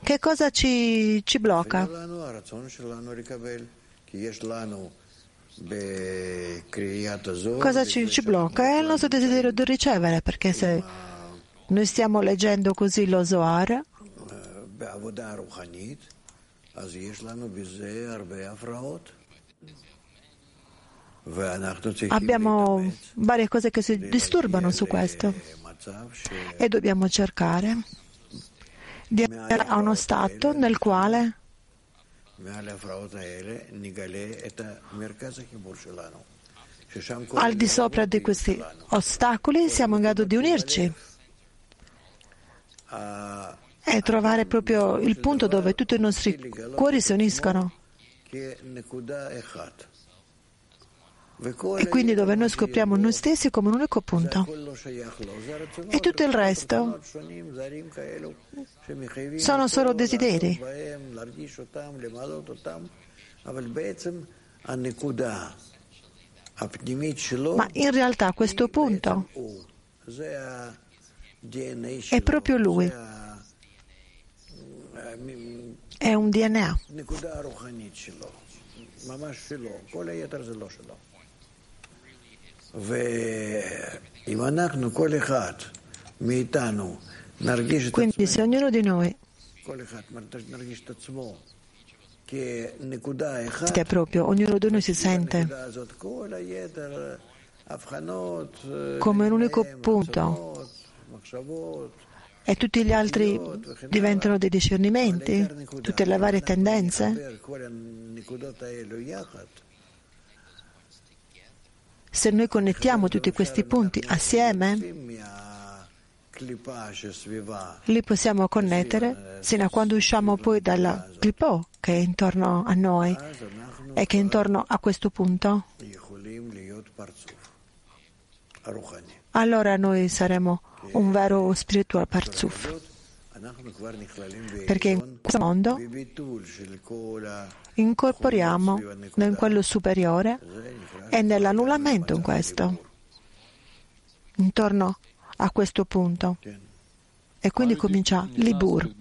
Speaker 2: Che cosa ci, ci blocca? Cosa ci, ci, blocca? È il nostro desiderio di ricevere, perché se noi stiamo leggendo così lo Zohar, abbiamo varie cose che si disturbano su questo. e dobbiamo cercare di arrivare a uno stato nel quale al di sopra di questi ostacoli siamo in grado di unirci? E trovare proprio il punto dove tutti i nostri cuori si uniscono. E quindi dove noi scopriamo noi stessi come un unico punto. E tutto il resto sono solo desideri. Ma in realtà questo punto è proprio lui. È un DNA. Quindi se ognuno di noi che proprio ognuno di noi si sente. come un unico punto. e tutti gli altri diventano dei discernimenti, tutte le varie tendenze. Se noi connettiamo tutti questi punti assieme, li possiamo connettere sino a quando usciamo poi dalla clipò che è intorno a noi e che è intorno a questo punto. Allora noi saremo un vero spiritual parzuf. Perché in questo mondo incorporiamo in quello superiore e nell'annullamento in questo, intorno a questo punto. E quindi comincia l'Ibur.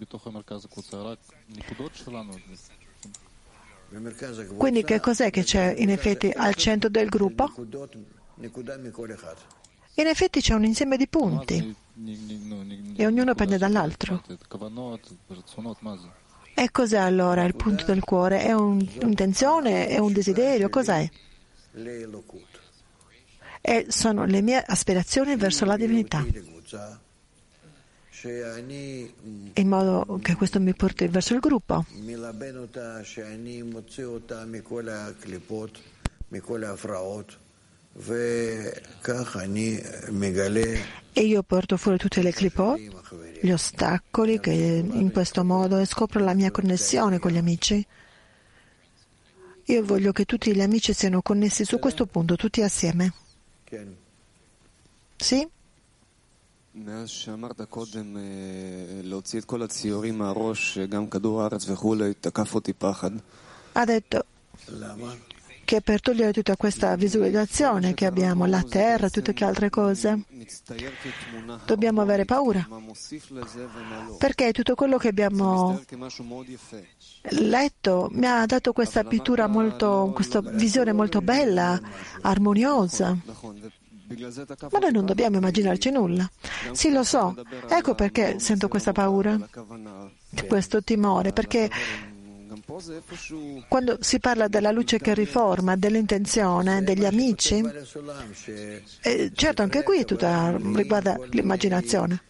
Speaker 2: Quindi che cos'è che c'è in effetti al centro del gruppo? In effetti c'è un insieme di punti e ognuno prende dall'altro. E cos'è allora il punto del cuore? È un'intenzione? È un desiderio? Cos'è? E sono le mie aspirazioni verso la divinità. In modo che questo mi porti verso il gruppo. E io porto fuori tutte le clipot, gli ostacoli che in questo modo e scopro la mia connessione con gli amici. Io voglio che tutti gli amici siano connessi su questo punto, tutti assieme. Sì? Ha detto che per togliere tutta questa visualizzazione che abbiamo, la terra, tutte le altre cose, dobbiamo avere paura. Perché tutto quello che abbiamo letto mi ha dato questa pittura molto, questa visione molto bella, armoniosa. Ma noi non dobbiamo immaginarci nulla. Sì, lo so. Ecco perché sento questa paura, questo timore, perché quando si parla della luce che riforma, dell'intenzione, degli amici, eh, certo anche qui tutta riguarda l'immaginazione.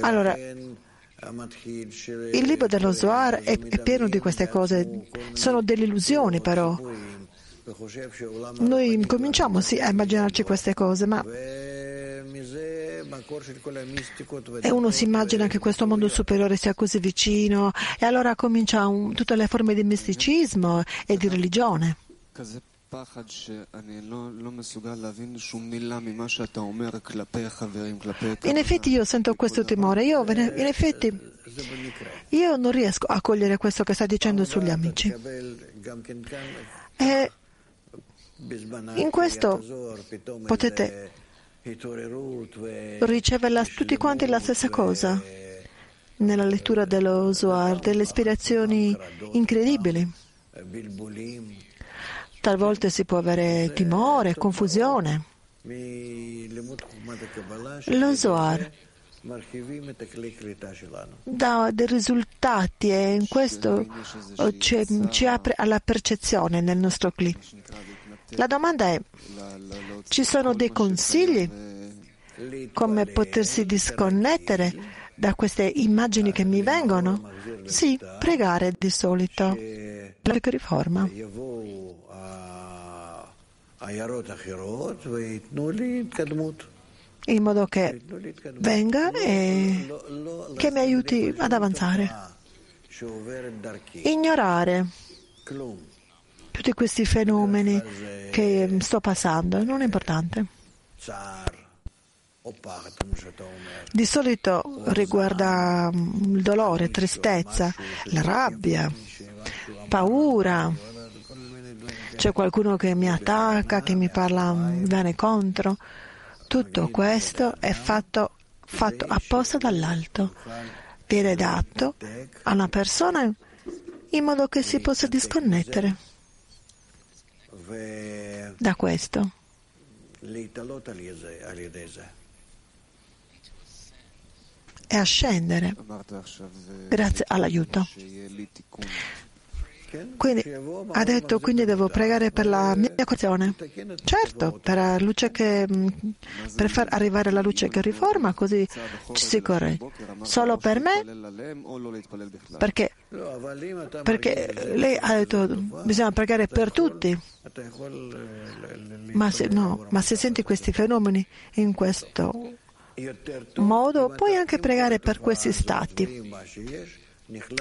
Speaker 2: Allora,
Speaker 1: Il libro dello Zohar è pieno di queste cose, sono delle illusioni però. Noi cominciamo sì, a immaginarci queste cose, ma e uno si immagina che questo mondo superiore sia così vicino e allora comincia un, tutte le forme di misticismo e di religione. In effetti io sento questo timore, io, in effetti io non riesco a cogliere questo che sta dicendo sugli amici. E in questo potete ricevere tutti quanti la stessa cosa nella lettura dello Zohar, delle ispirazioni incredibili. Talvolta si può avere timore, confusione. Lo Zohar dà dei risultati e in questo ci, ci apre alla percezione nel nostro clip. La domanda è, ci sono dei consigli come potersi disconnettere da queste immagini che mi vengono? Sì, pregare di solito. La riforma. In modo che venga e che mi aiuti ad avanzare. Ignorare tutti questi fenomeni che sto passando non è importante. Di solito riguarda mm, il dolore, tristezza, la rabbia, paura. C'è qualcuno che mi attacca, che mi parla bene contro. Tutto questo è fatto, fatto apposta dall'alto. Viene dato a una persona in modo che si possa disconnettere da questo. e a scendere. Grazie all'aiuto. Quindi ha detto, quindi devo pregare per la mia correzione. Certo, per, che, per far arrivare la luce che riforma, così ci si corregge. Solo per me? Perché, perché lei ha detto bisogna pregare per tutti. Ma se, no, ma se senti questi fenomeni in questo modo, puoi anche pregare per questi stati.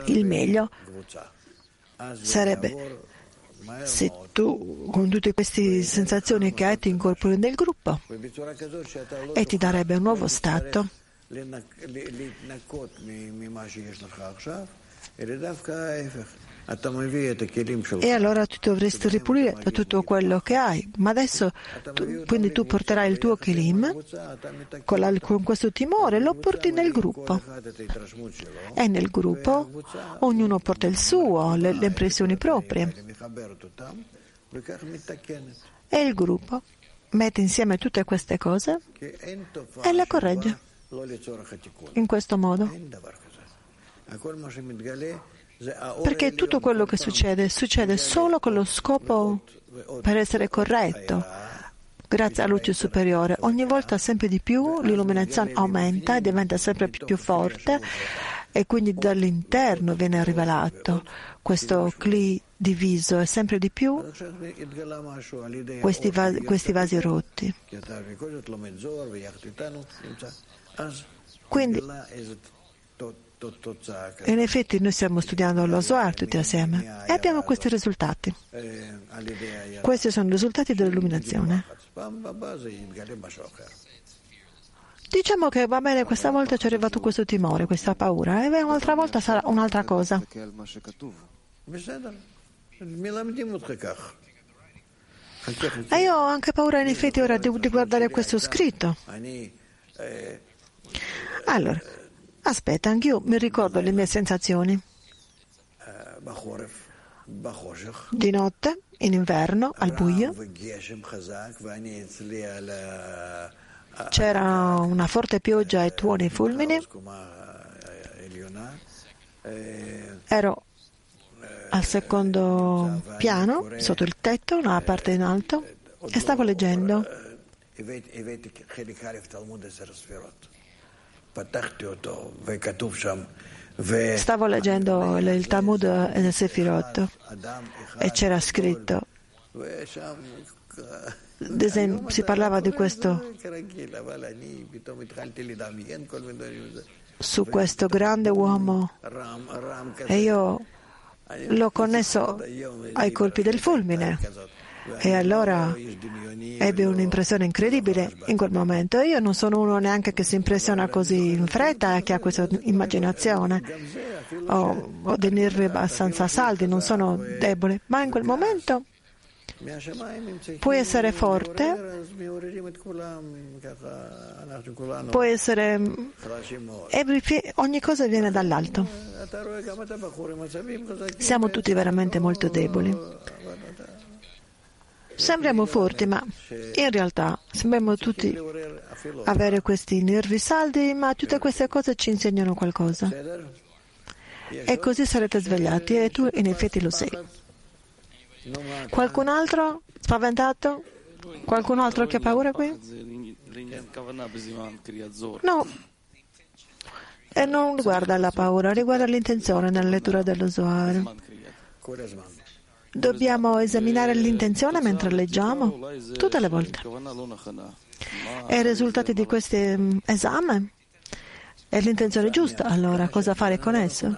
Speaker 1: Il meglio sarebbe se tu con tutte queste sensazioni che hai ti incorpori nel gruppo e ti darebbe un nuovo stato e allora tu dovresti ripulire da tutto quello che hai. Ma adesso, tu, quindi tu porterai il tuo Kelim con, la, con questo timore, lo porti nel gruppo. E nel gruppo ognuno porta il suo, le, le impressioni proprie. E il gruppo mette insieme tutte queste cose e le corregge. In questo modo. Perché tutto quello che succede succede solo con lo scopo per essere corretto. Grazie alla luce superiore, ogni volta sempre di più l'illuminazione aumenta e diventa sempre più forte e quindi dall'interno viene rivelato questo cli diviso e sempre di più questi vasi, questi vasi rotti. Quindi in effetti noi stiamo studiando lo Zohar tutti assieme e abbiamo questi risultati. Questi sono i risultati dell'illuminazione. Diciamo che va bene, questa volta ci è arrivato questo timore, questa paura, e un'altra volta sarà un'altra cosa. E io ho anche paura in effetti ora di, di guardare questo scritto. Allora, Aspetta, anch'io mi ricordo le mie sensazioni. Di notte, in inverno, al buio, c'era una forte pioggia e tuoni fulmini. Ero al secondo piano, sotto il tetto, una parte in alto, e stavo leggendo. Stavo leggendo il Talmud e Sefirot e c'era scritto, si parlava di questo, su questo grande uomo e io l'ho connesso ai colpi del fulmine e allora ebbe un'impressione incredibile in quel momento. Io non sono uno neanche che si impressiona così in fretta e che ha questa immaginazione. Ho, ho dei nervi abbastanza saldi, non sono debole, ma in quel momento puoi essere forte, puoi essere... ogni cosa viene dall'alto. Siamo tutti veramente molto deboli. Sembriamo forti, ma in realtà sembriamo tutti avere questi nervi saldi, ma tutte queste cose ci insegnano qualcosa. E così sarete svegliati e tu in effetti lo sei. Qualcun altro spaventato? Qualcun altro che ha paura qui? No. E non riguarda la paura, riguarda l'intenzione nella lettura dello Zohar. Dobbiamo esaminare l'intenzione mentre leggiamo, tutte le volte. E i risultati di questo mm, esame? È l'intenzione giusta, allora cosa fare con esso?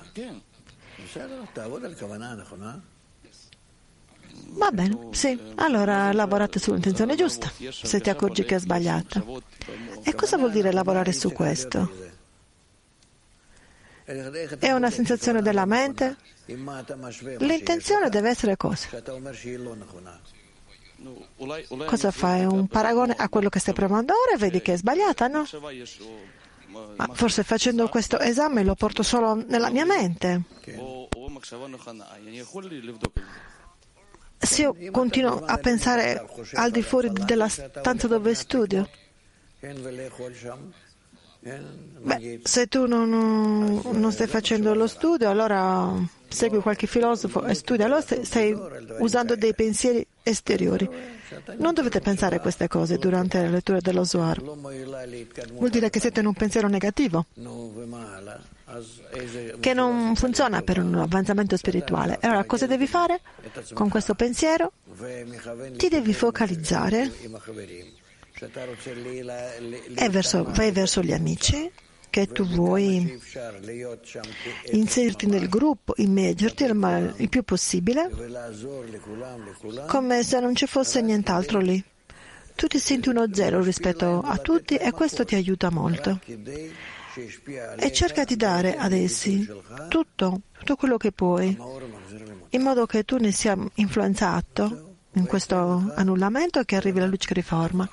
Speaker 1: Va bene, sì, allora lavorate sull'intenzione giusta, se ti accorgi che è sbagliata. E cosa vuol dire lavorare su questo? È una sensazione della mente? L'intenzione deve essere cosa? Cosa fai? Un paragone a quello che stai provando ora e vedi che è sbagliata, no? Ma forse facendo questo esame lo porto solo nella mia mente. Se io continuo a pensare al di fuori della stanza dove studio, Beh, se tu non, non, stai facendo lo studio, allora segui qualche filosofo e studia, allora stai usando dei pensieri esteriori. Non dovete pensare a queste cose durante la lettura dello Zohar. Vuol dire che siete in un pensiero negativo, che non funziona per un avanzamento spirituale. Allora cosa devi fare con questo pensiero? Ti devi focalizzare verso, vai verso gli amici che tu vuoi inserirti nel gruppo, immergerti il, il più possibile, come se non ci fosse nient'altro lì. Tu ti senti uno zero rispetto a tutti e questo ti aiuta molto. E cerca di dare ad essi tutto, tutto quello che puoi, in modo che tu ne sia influenzato in questo annullamento e che arrivi la luce che riforma.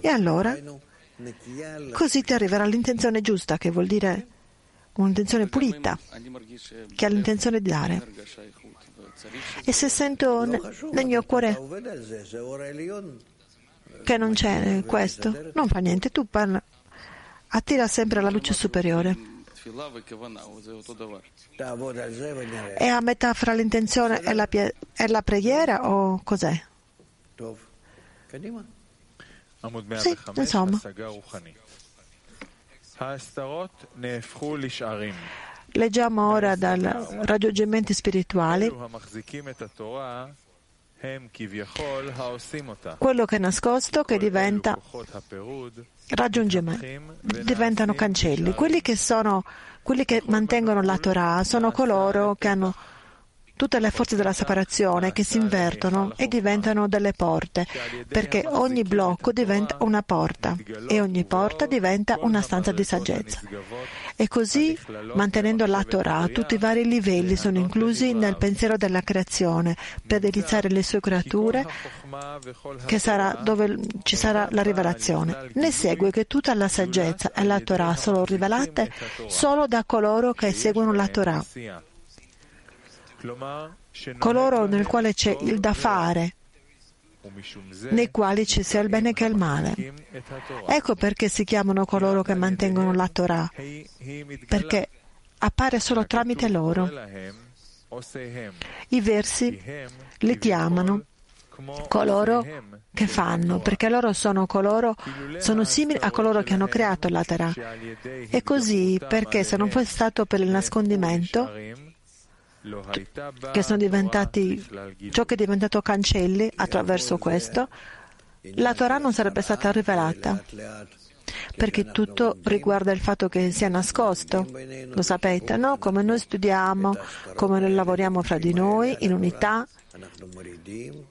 Speaker 1: E allora, così ti arriverà l'intenzione giusta, che vuol dire un'intenzione pulita, che ha l'intenzione di dare. E se sento nel mio cuore che non c'è questo, non fa niente, tu parla, attira sempre la luce superiore. È a metà fra l'intenzione e la, e la preghiera o cos'è? Sì, insomma. Leggiamo ora dai raggiungimenti spirituali. Quello che è nascosto che diventa raggiungimento, diventano cancelli. Quelli che, sono, quelli che mantengono la Torah sono coloro che hanno tutte le forze della separazione che si invertono e diventano delle porte, perché ogni blocco diventa una porta e ogni porta diventa una stanza di saggezza. E così, mantenendo la Torah, tutti i vari livelli sono inclusi nel pensiero della creazione per deliziare le sue creature, che sarà dove ci sarà la rivelazione. Ne segue che tutta la saggezza e la Torah sono rivelate solo da coloro che seguono la Torah coloro nel quale c'è il da fare, nei quali ci sia il bene che il male. Ecco perché si chiamano coloro che mantengono la Torah, perché appare solo tramite loro. I versi li chiamano coloro che fanno, perché loro sono coloro, sono simili a coloro che hanno creato la terra. E così, perché se non fosse stato per il nascondimento, che sono diventati ciò che è diventato cancelli attraverso questo, la Torah non sarebbe stata rivelata perché tutto riguarda il fatto che sia nascosto. Lo sapete, no? Come noi studiamo, come noi lavoriamo fra di noi in unità,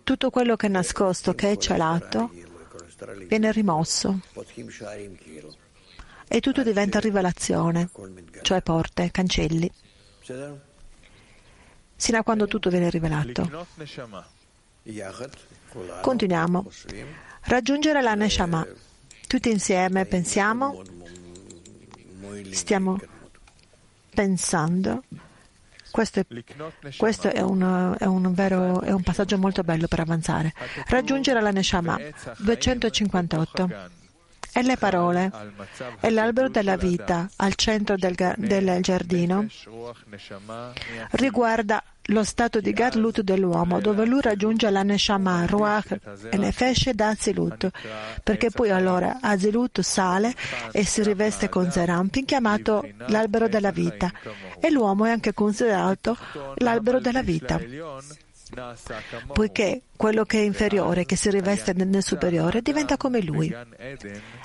Speaker 1: tutto quello che è nascosto, che è celato, viene rimosso e tutto diventa rivelazione, cioè porte, cancelli, sino a quando tutto viene rivelato. Continuiamo. Raggiungere la Neshama. Tutti insieme pensiamo, stiamo pensando. Questo, è, questo è, un, è, un vero, è, un, passaggio molto bello per avanzare. Raggiungere la Neshama 258. E le parole. E l'albero della vita al centro del, del giardino. Riguarda lo stato di Gadlut dell'uomo, dove lui raggiunge la Neshama, Ruach e Nefesh da Azilut, perché poi allora Azilut sale e si riveste con Zerampin, chiamato l'albero della vita, e l'uomo è anche considerato l'albero della vita. Poiché quello che è inferiore, che si riveste nel superiore, diventa come lui.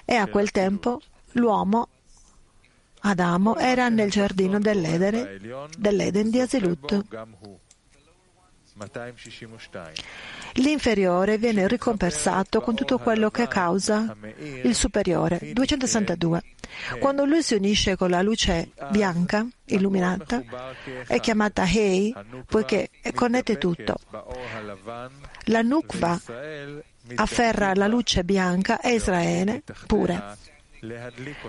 Speaker 1: E a quel tempo l'uomo Adamo era nel giardino dell'Eden, dell'Eden di Azilut. L'inferiore viene ricompensato con tutto quello che causa il superiore. 262. Quando lui si unisce con la luce bianca, illuminata, è chiamata Hei, poiché connette tutto. La Nukva afferra la luce bianca e Israele pure.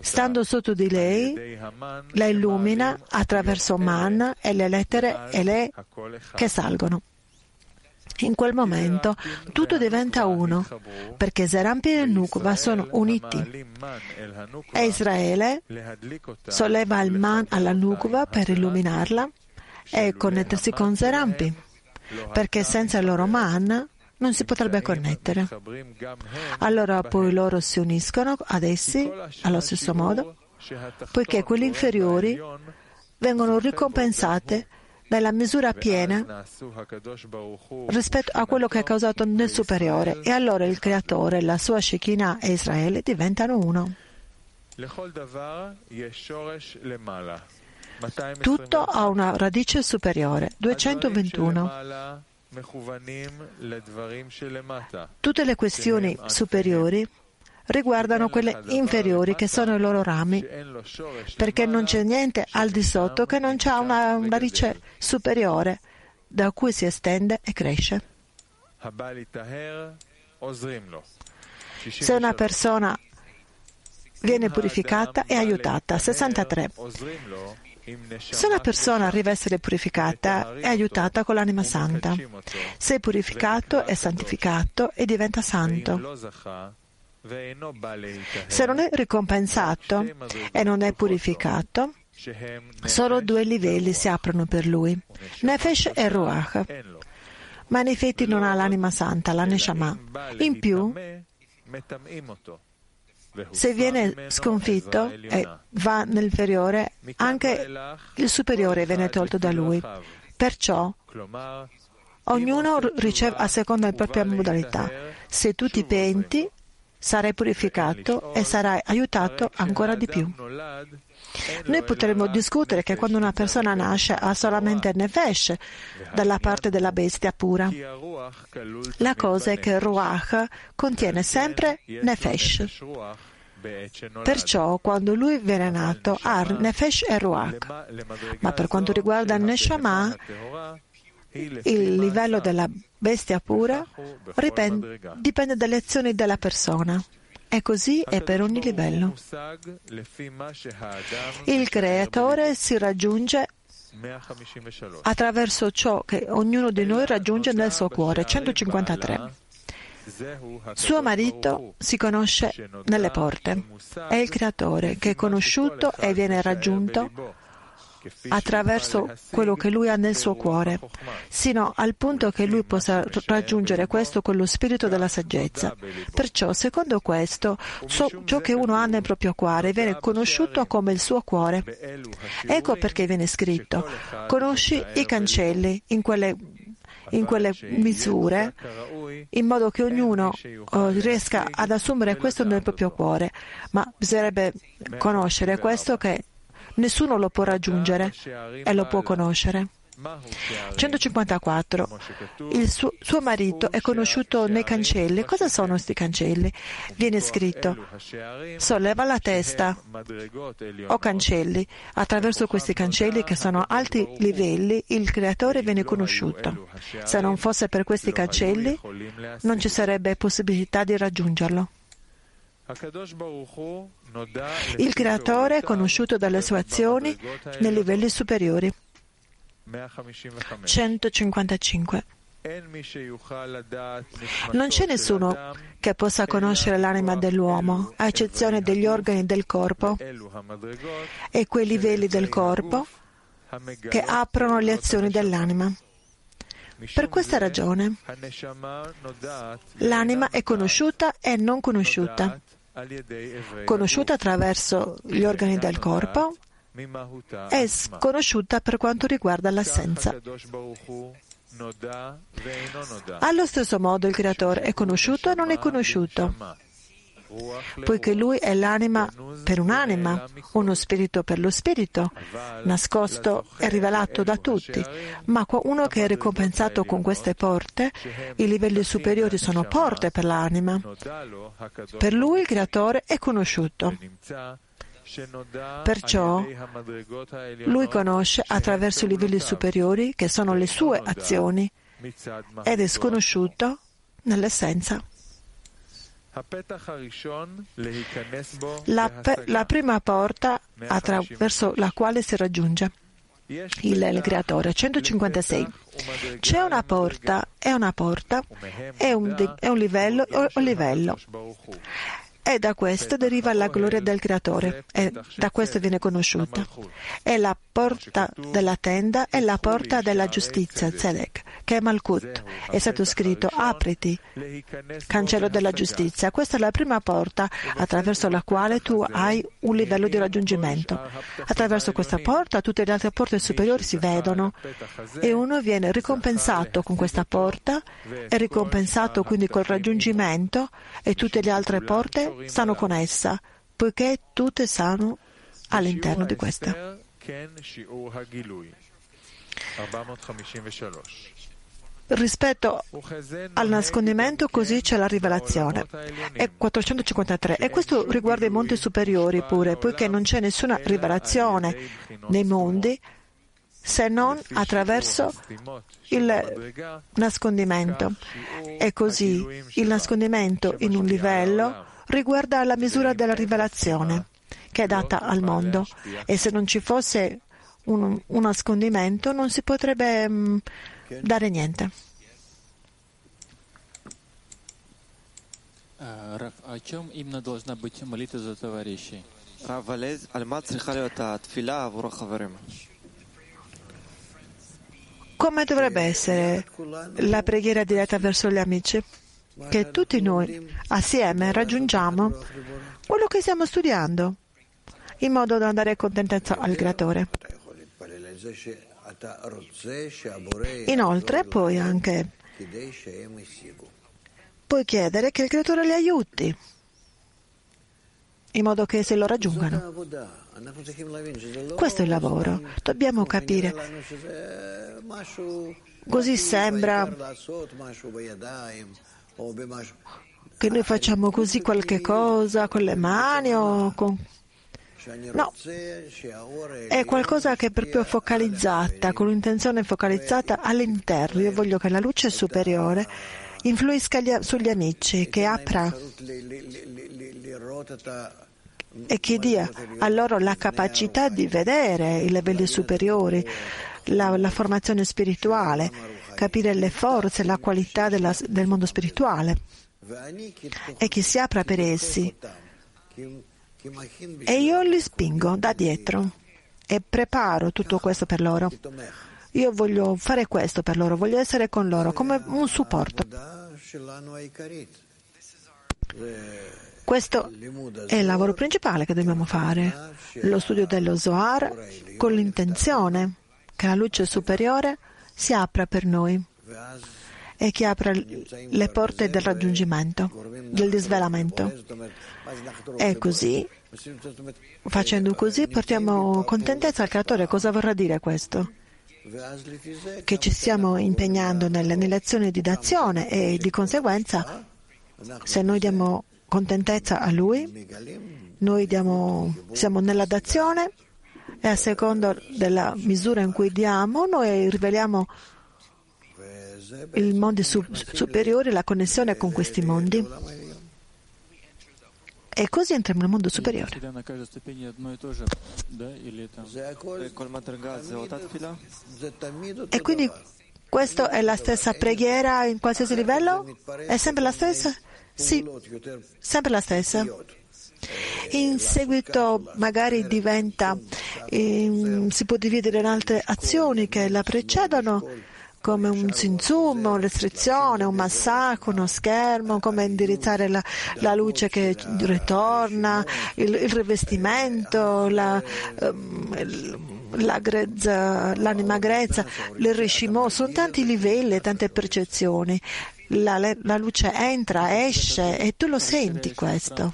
Speaker 1: Stando sotto di lei, la illumina attraverso Man e le lettere e le che salgono. In quel momento tutto diventa uno, perché Zerampin e Nukva sono uniti. E Israele solleva il man alla Nukva per illuminarla e connettersi con Zerampi, perché senza il loro man non si potrebbe connettere. Allora poi loro si uniscono ad essi allo stesso modo, poiché quelli inferiori vengono ricompensate nella misura piena rispetto a quello che è causato nel superiore e allora il creatore, la sua Shekinah e Israele diventano uno. Tutto ha una radice superiore, 221. Tutte le questioni superiori riguardano quelle inferiori che sono i loro rami, perché non c'è niente al di sotto che non ha una radice superiore da cui si estende e cresce. Se una persona viene purificata e aiutata, 63. Se una persona arriva a essere purificata, è aiutata con l'anima santa. Se è purificato, è santificato e diventa santo. Se non è ricompensato e non è purificato, solo due livelli si aprono per lui, Nefesh e Ruach. Ma in effetti non ha l'anima santa, la Neshama. In più, se viene sconfitto e va nell'inferiore, anche il superiore viene tolto da lui. Perciò ognuno riceve a seconda della propria modalità. Se tu ti penti, sarai purificato e sarai aiutato ancora di più. Noi potremmo discutere che quando una persona nasce ha solamente Nefesh dalla parte della bestia pura. La cosa è che Ruach contiene sempre Nefesh. Perciò quando lui viene nato ha Nefesh e Ruach. Ma per quanto riguarda Neshama, il livello della bestia pura dipende dalle azioni della persona. E così è per ogni livello. Il creatore si raggiunge attraverso ciò che ognuno di noi raggiunge nel suo cuore. 153. Suo marito si conosce nelle porte. È il creatore che è conosciuto e viene raggiunto attraverso quello che lui ha nel suo cuore, sino al punto che lui possa raggiungere questo con lo spirito della saggezza. Perciò, secondo questo, ciò che uno ha nel proprio cuore viene conosciuto come il suo cuore. Ecco perché viene scritto, conosci i cancelli in quelle in quelle misure, in modo che ognuno oh, riesca ad assumere questo nel proprio cuore. Ma bisognerebbe conoscere questo che nessuno lo può raggiungere e lo può conoscere. 154. Il suo, suo, marito è conosciuto nei cancelli. Cosa sono questi cancelli? Viene scritto: solleva la testa o cancelli. Attraverso questi cancelli, che sono alti livelli, il creatore viene conosciuto. Se non fosse per questi cancelli, non ci sarebbe possibilità di raggiungerlo. Il creatore è conosciuto dalle sue azioni nei livelli superiori. 155. Non c'è nessuno che possa conoscere l'anima dell'uomo, a eccezione degli organi del corpo e quei livelli del corpo che aprono le azioni dell'anima. Per questa ragione l'anima è conosciuta e non conosciuta, conosciuta attraverso gli organi del corpo è sconosciuta per quanto riguarda l'assenza. Allo stesso modo il Creatore è conosciuto e non è conosciuto, poiché Lui è l'anima per un'anima, uno spirito per lo spirito, nascosto e rivelato da tutti, ma uno che è ricompensato con queste porte, i livelli superiori sono porte per l'anima. Per Lui il Creatore è conosciuto. Perciò lui conosce attraverso i livelli superiori che sono le sue azioni ed è sconosciuto nell'essenza. La, la prima porta attraverso la quale si raggiunge. il, il creatore. 156. C'è una porta, è una porta, è un, è un livello, è un livello e da questo deriva la gloria del Creatore e da questo viene conosciuta. È la porta della tenda e la porta della giustizia, Zedek, che è Malkut. È stato scritto apriti, cancello della giustizia. Questa è la prima porta attraverso la quale tu hai un livello di raggiungimento. Attraverso questa porta tutte le altre porte superiori si vedono e uno viene ricompensato con questa porta, è ricompensato quindi col raggiungimento e tutte le altre porte stanno con essa, poiché tutte stanno all'interno di questa. Rispetto al nascondimento, così c'è la rivelazione. È 453. E questo riguarda i monti superiori pure, poiché non c'è nessuna rivelazione nei mondi se non attraverso il nascondimento. E così il nascondimento in un livello riguarda la misura della rivelazione che è data al mondo e se non ci fosse un, un nascondimento non si potrebbe mh, dare niente. Come dovrebbe essere la preghiera diretta verso gli amici? Che tutti noi assieme raggiungiamo quello che stiamo studiando, in modo da dare contentezza al Creatore. Inoltre, puoi anche puoi chiedere che il Creatore li aiuti, in modo che se lo raggiungano. Questo è il lavoro. Dobbiamo capire. Così sembra che noi facciamo così qualche cosa con le mani o con... No, è qualcosa che è proprio focalizzata, con un'intenzione focalizzata all'interno. Io voglio che la luce superiore influisca sugli amici, che apra e che dia a loro la capacità di vedere i livelli superiori, la, la formazione spirituale, capire le forze, la qualità della, del mondo spirituale e che si apra per essi. E io li spingo da dietro e preparo tutto questo per loro. Io voglio fare questo per loro, voglio essere con loro come un supporto. Questo è il lavoro principale che dobbiamo fare, lo studio dello Zohar con l'intenzione che la luce superiore si apra per noi e che apra le porte del raggiungimento, del disvelamento. E così, facendo così, portiamo contentezza al Creatore. Cosa vorrà dire questo? Che ci stiamo impegnando nelle, nelle azioni di d'azione e di conseguenza, se noi diamo contentezza a Lui, noi diamo, siamo nella dazione e a seconda della misura in cui diamo, noi riveliamo i mondi su- superiori, la connessione con questi mondi. E così entriamo nel mondo superiore. E quindi questa è la stessa preghiera in qualsiasi livello? È sempre la stessa? Sì, sempre la stessa. In seguito magari diventa, eh, si può dividere in altre azioni che la precedono, come un zimzum, una restrizione, un massacro, uno schermo, come indirizzare la, la luce che ritorna, il, il rivestimento, la, la grezza, l'anima grezza, il rishimo, sono tanti livelli, tante percezioni la, la luce entra, esce e tu lo senti questo.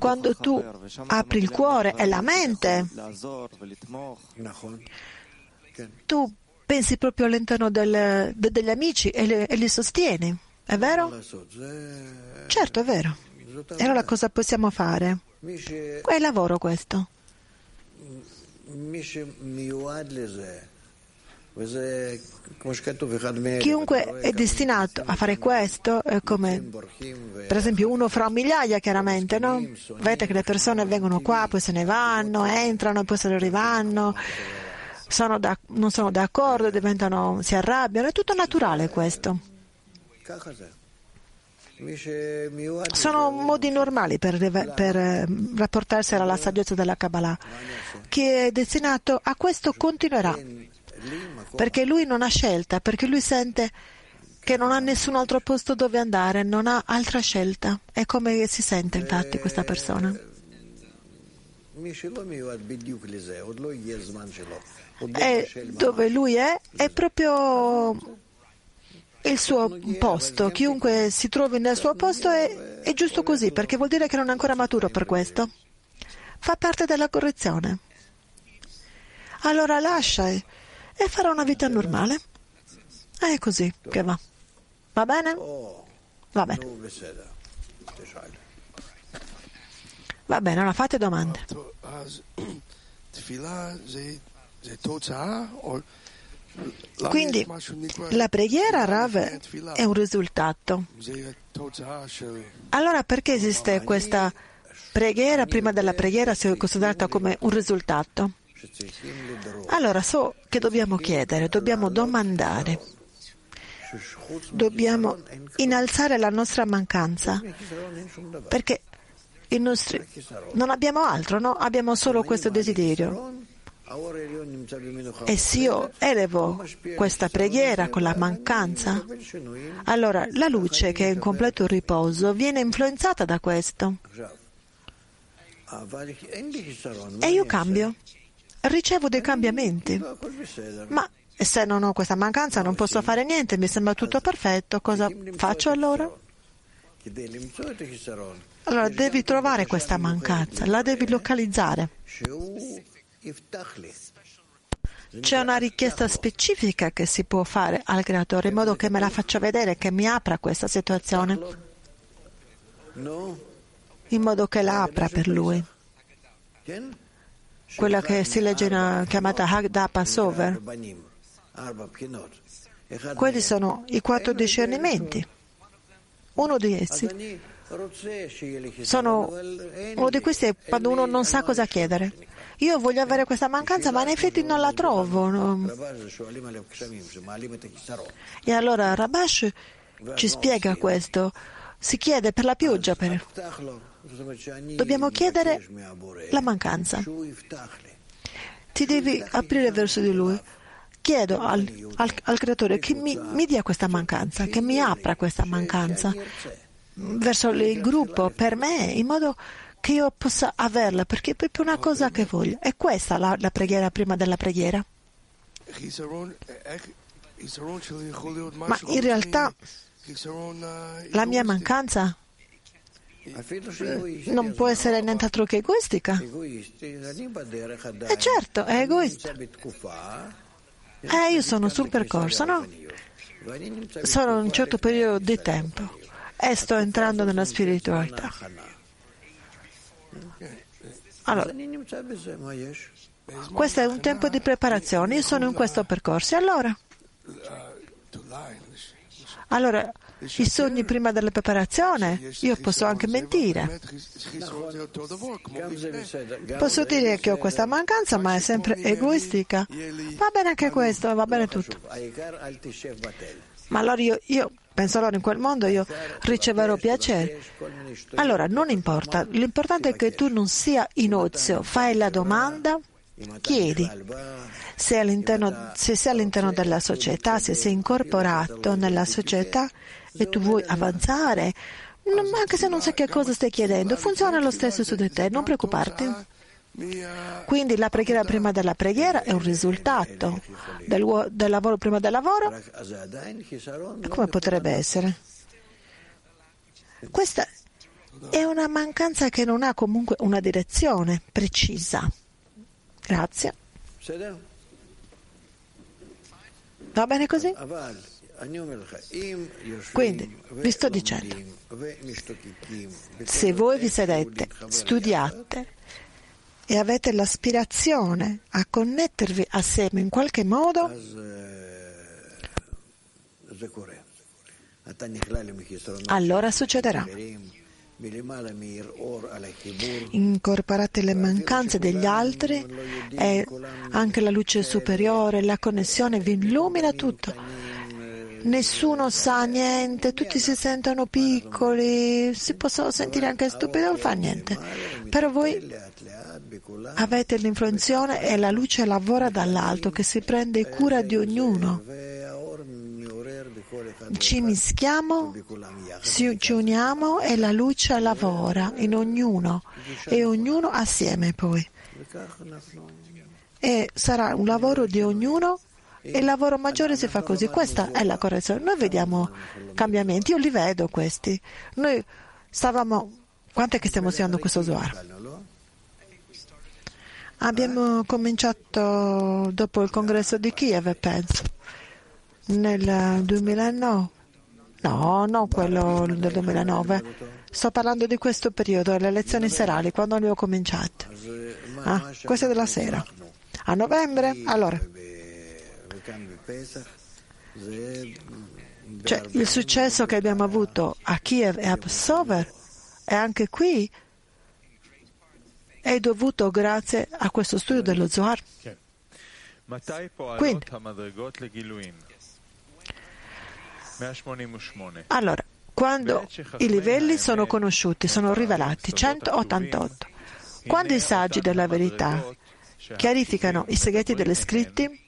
Speaker 1: Quando tu apri il cuore e la mente, tu pensi proprio all'interno del, degli amici e, le, e li sostieni, è vero? Certo, è vero. E allora cosa possiamo fare? È lavoro questo. Chiunque è destinato a fare questo è come, per esempio, uno fra migliaia, chiaramente, no? Vedete che le persone vengono qua, poi se ne vanno, entrano, poi se ne rivanno, sono da, non sono d'accordo, diventano, si arrabbiano, è tutto naturale questo. Sono modi normali per, per eh, rapportarsi alla saggezza della Kabbalah. Chi è destinato a questo continuerà perché lui non ha scelta, perché lui sente che non ha nessun altro posto dove andare, non ha altra scelta. È come si sente infatti questa persona. E dove lui è, è proprio il suo posto. Chiunque si trovi nel suo posto è, è giusto così, perché vuol dire che non è ancora maturo per questo. Fa parte della correzione. Allora lascia e farà una vita normale. È così che va. Va bene? Va bene. Va bene, allora fate domande. Quindi la preghiera, Rav, è un risultato. Allora perché esiste questa preghiera? Prima della preghiera si è considerata come un risultato. Allora so che dobbiamo chiedere, dobbiamo domandare, dobbiamo innalzare la nostra mancanza, perché nostri... non abbiamo altro, no? abbiamo solo questo desiderio. E se io elevo questa preghiera con la mancanza, allora la luce che è in completo riposo viene influenzata da questo. E io cambio ricevo dei cambiamenti. Ma se non ho questa mancanza non posso fare niente, mi sembra tutto perfetto, cosa faccio allora? Allora devi trovare questa mancanza, la devi localizzare. C'è una richiesta specifica che si può fare al creatore in modo che me la faccia vedere, che mi apra questa situazione, in modo che la apra per lui quella che si legge in, chiamata Hagda Passover. Quelli sono i quattro discernimenti. Uno di essi sono, uno di questi è quando uno non sa cosa chiedere. Io voglio avere questa mancanza, ma in effetti non la trovo. no? E allora Rabash ci spiega questo. Si chiede per la pioggia. per- Dobbiamo chiedere la mancanza. Ti devi aprire verso di lui. Chiedo al, al- al creatore che mi, mi dia questa mancanza, che mi apra questa mancanza verso il gruppo per me, in modo che io possa averla, perché è proprio una cosa che voglio. È questa la, la preghiera prima della preghiera.
Speaker 2: Ma in realtà
Speaker 1: La mia mancanza non può essere nient'altro che egoistica.
Speaker 2: E
Speaker 1: certo, è egoista. Eh, io sono sul percorso, no? Sono in un certo periodo di tempo e sto entrando nella spiritualità. Allora, questo è un tempo di preparazione, io sono in questo percorso. Allora? Allora, i sogni prima della preparazione, io posso anche mentire. Posso dire che ho questa mancanza, ma è sempre egoistica. Va bene anche questo, va bene tutto. Ma allora io, io penso allora in quel mondo io riceverò piacere. Allora non importa, l'importante è che tu non sia in ozio, fai la domanda, chiedi. Se, all'interno, se sei all'interno della società, se sei incorporato nella società e tu vuoi avanzare, anche se non sai che cosa stai chiedendo, funziona lo stesso su di te, non preoccuparti. Quindi la preghiera prima della preghiera è un risultato del, del lavoro prima del lavoro. Come potrebbe essere? Questa è una mancanza che non ha comunque una direzione precisa. Grazie. Va bene così?
Speaker 2: Quindi, vi sto dicendo,
Speaker 1: Se voi vi sedete, studiate e avete l'aspirazione a connettervi assieme in qualche modo, allora succederà. Incorporate le mancanze degli altri e anche la luce superiore, la connessione vi illumina tutto. Nessuno sa niente, tutti si sentono piccoli, si possono sentire anche stupidi, non fa niente. Però voi avete l'influenzione e la luce lavora dall'alto che si prende cura di ognuno. Ci mischiamo, ci uniamo e la luce lavora in ognuno e ognuno assieme poi. E sarà un lavoro di ognuno e il lavoro maggiore si fa così. Questa è la correzione. Noi vediamo cambiamenti, io li vedo questi. Noi stavamo. Quanto è che stiamo studiando questo Zohar? Abbiamo cominciato dopo il congresso di Kiev, penso, nel 2009. No, non quello del 2009. Sto parlando di questo periodo, le lezioni serali, quando le ho cominciate. Ah, questa è della sera. A novembre? Allora, cioè, il successo che abbiamo avuto a Kiev e a Psover e anche qui è dovuto grazie a questo studio dello Zohar.
Speaker 3: Quindi,
Speaker 1: Allora, quando i livelli sono conosciuti, sono rivelati, 188. Quando i saggi della verità chiarificano i segreti delle scritti,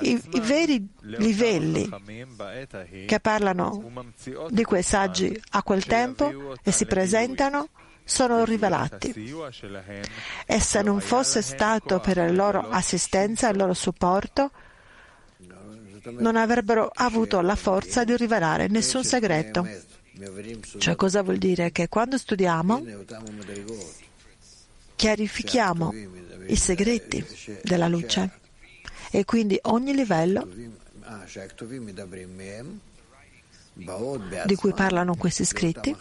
Speaker 1: i, i veri livelli che parlano di quei saggi a quel tempo e si presentano sono rivelati. E se non fosse stato per la loro assistenza e il loro supporto, non avrebbero avuto la forza di rivelare nessun segreto. Cioè cosa vuol dire? Che quando studiamo chiarifichiamo i segreti della luce e quindi ogni livello di cui parlano questi scritti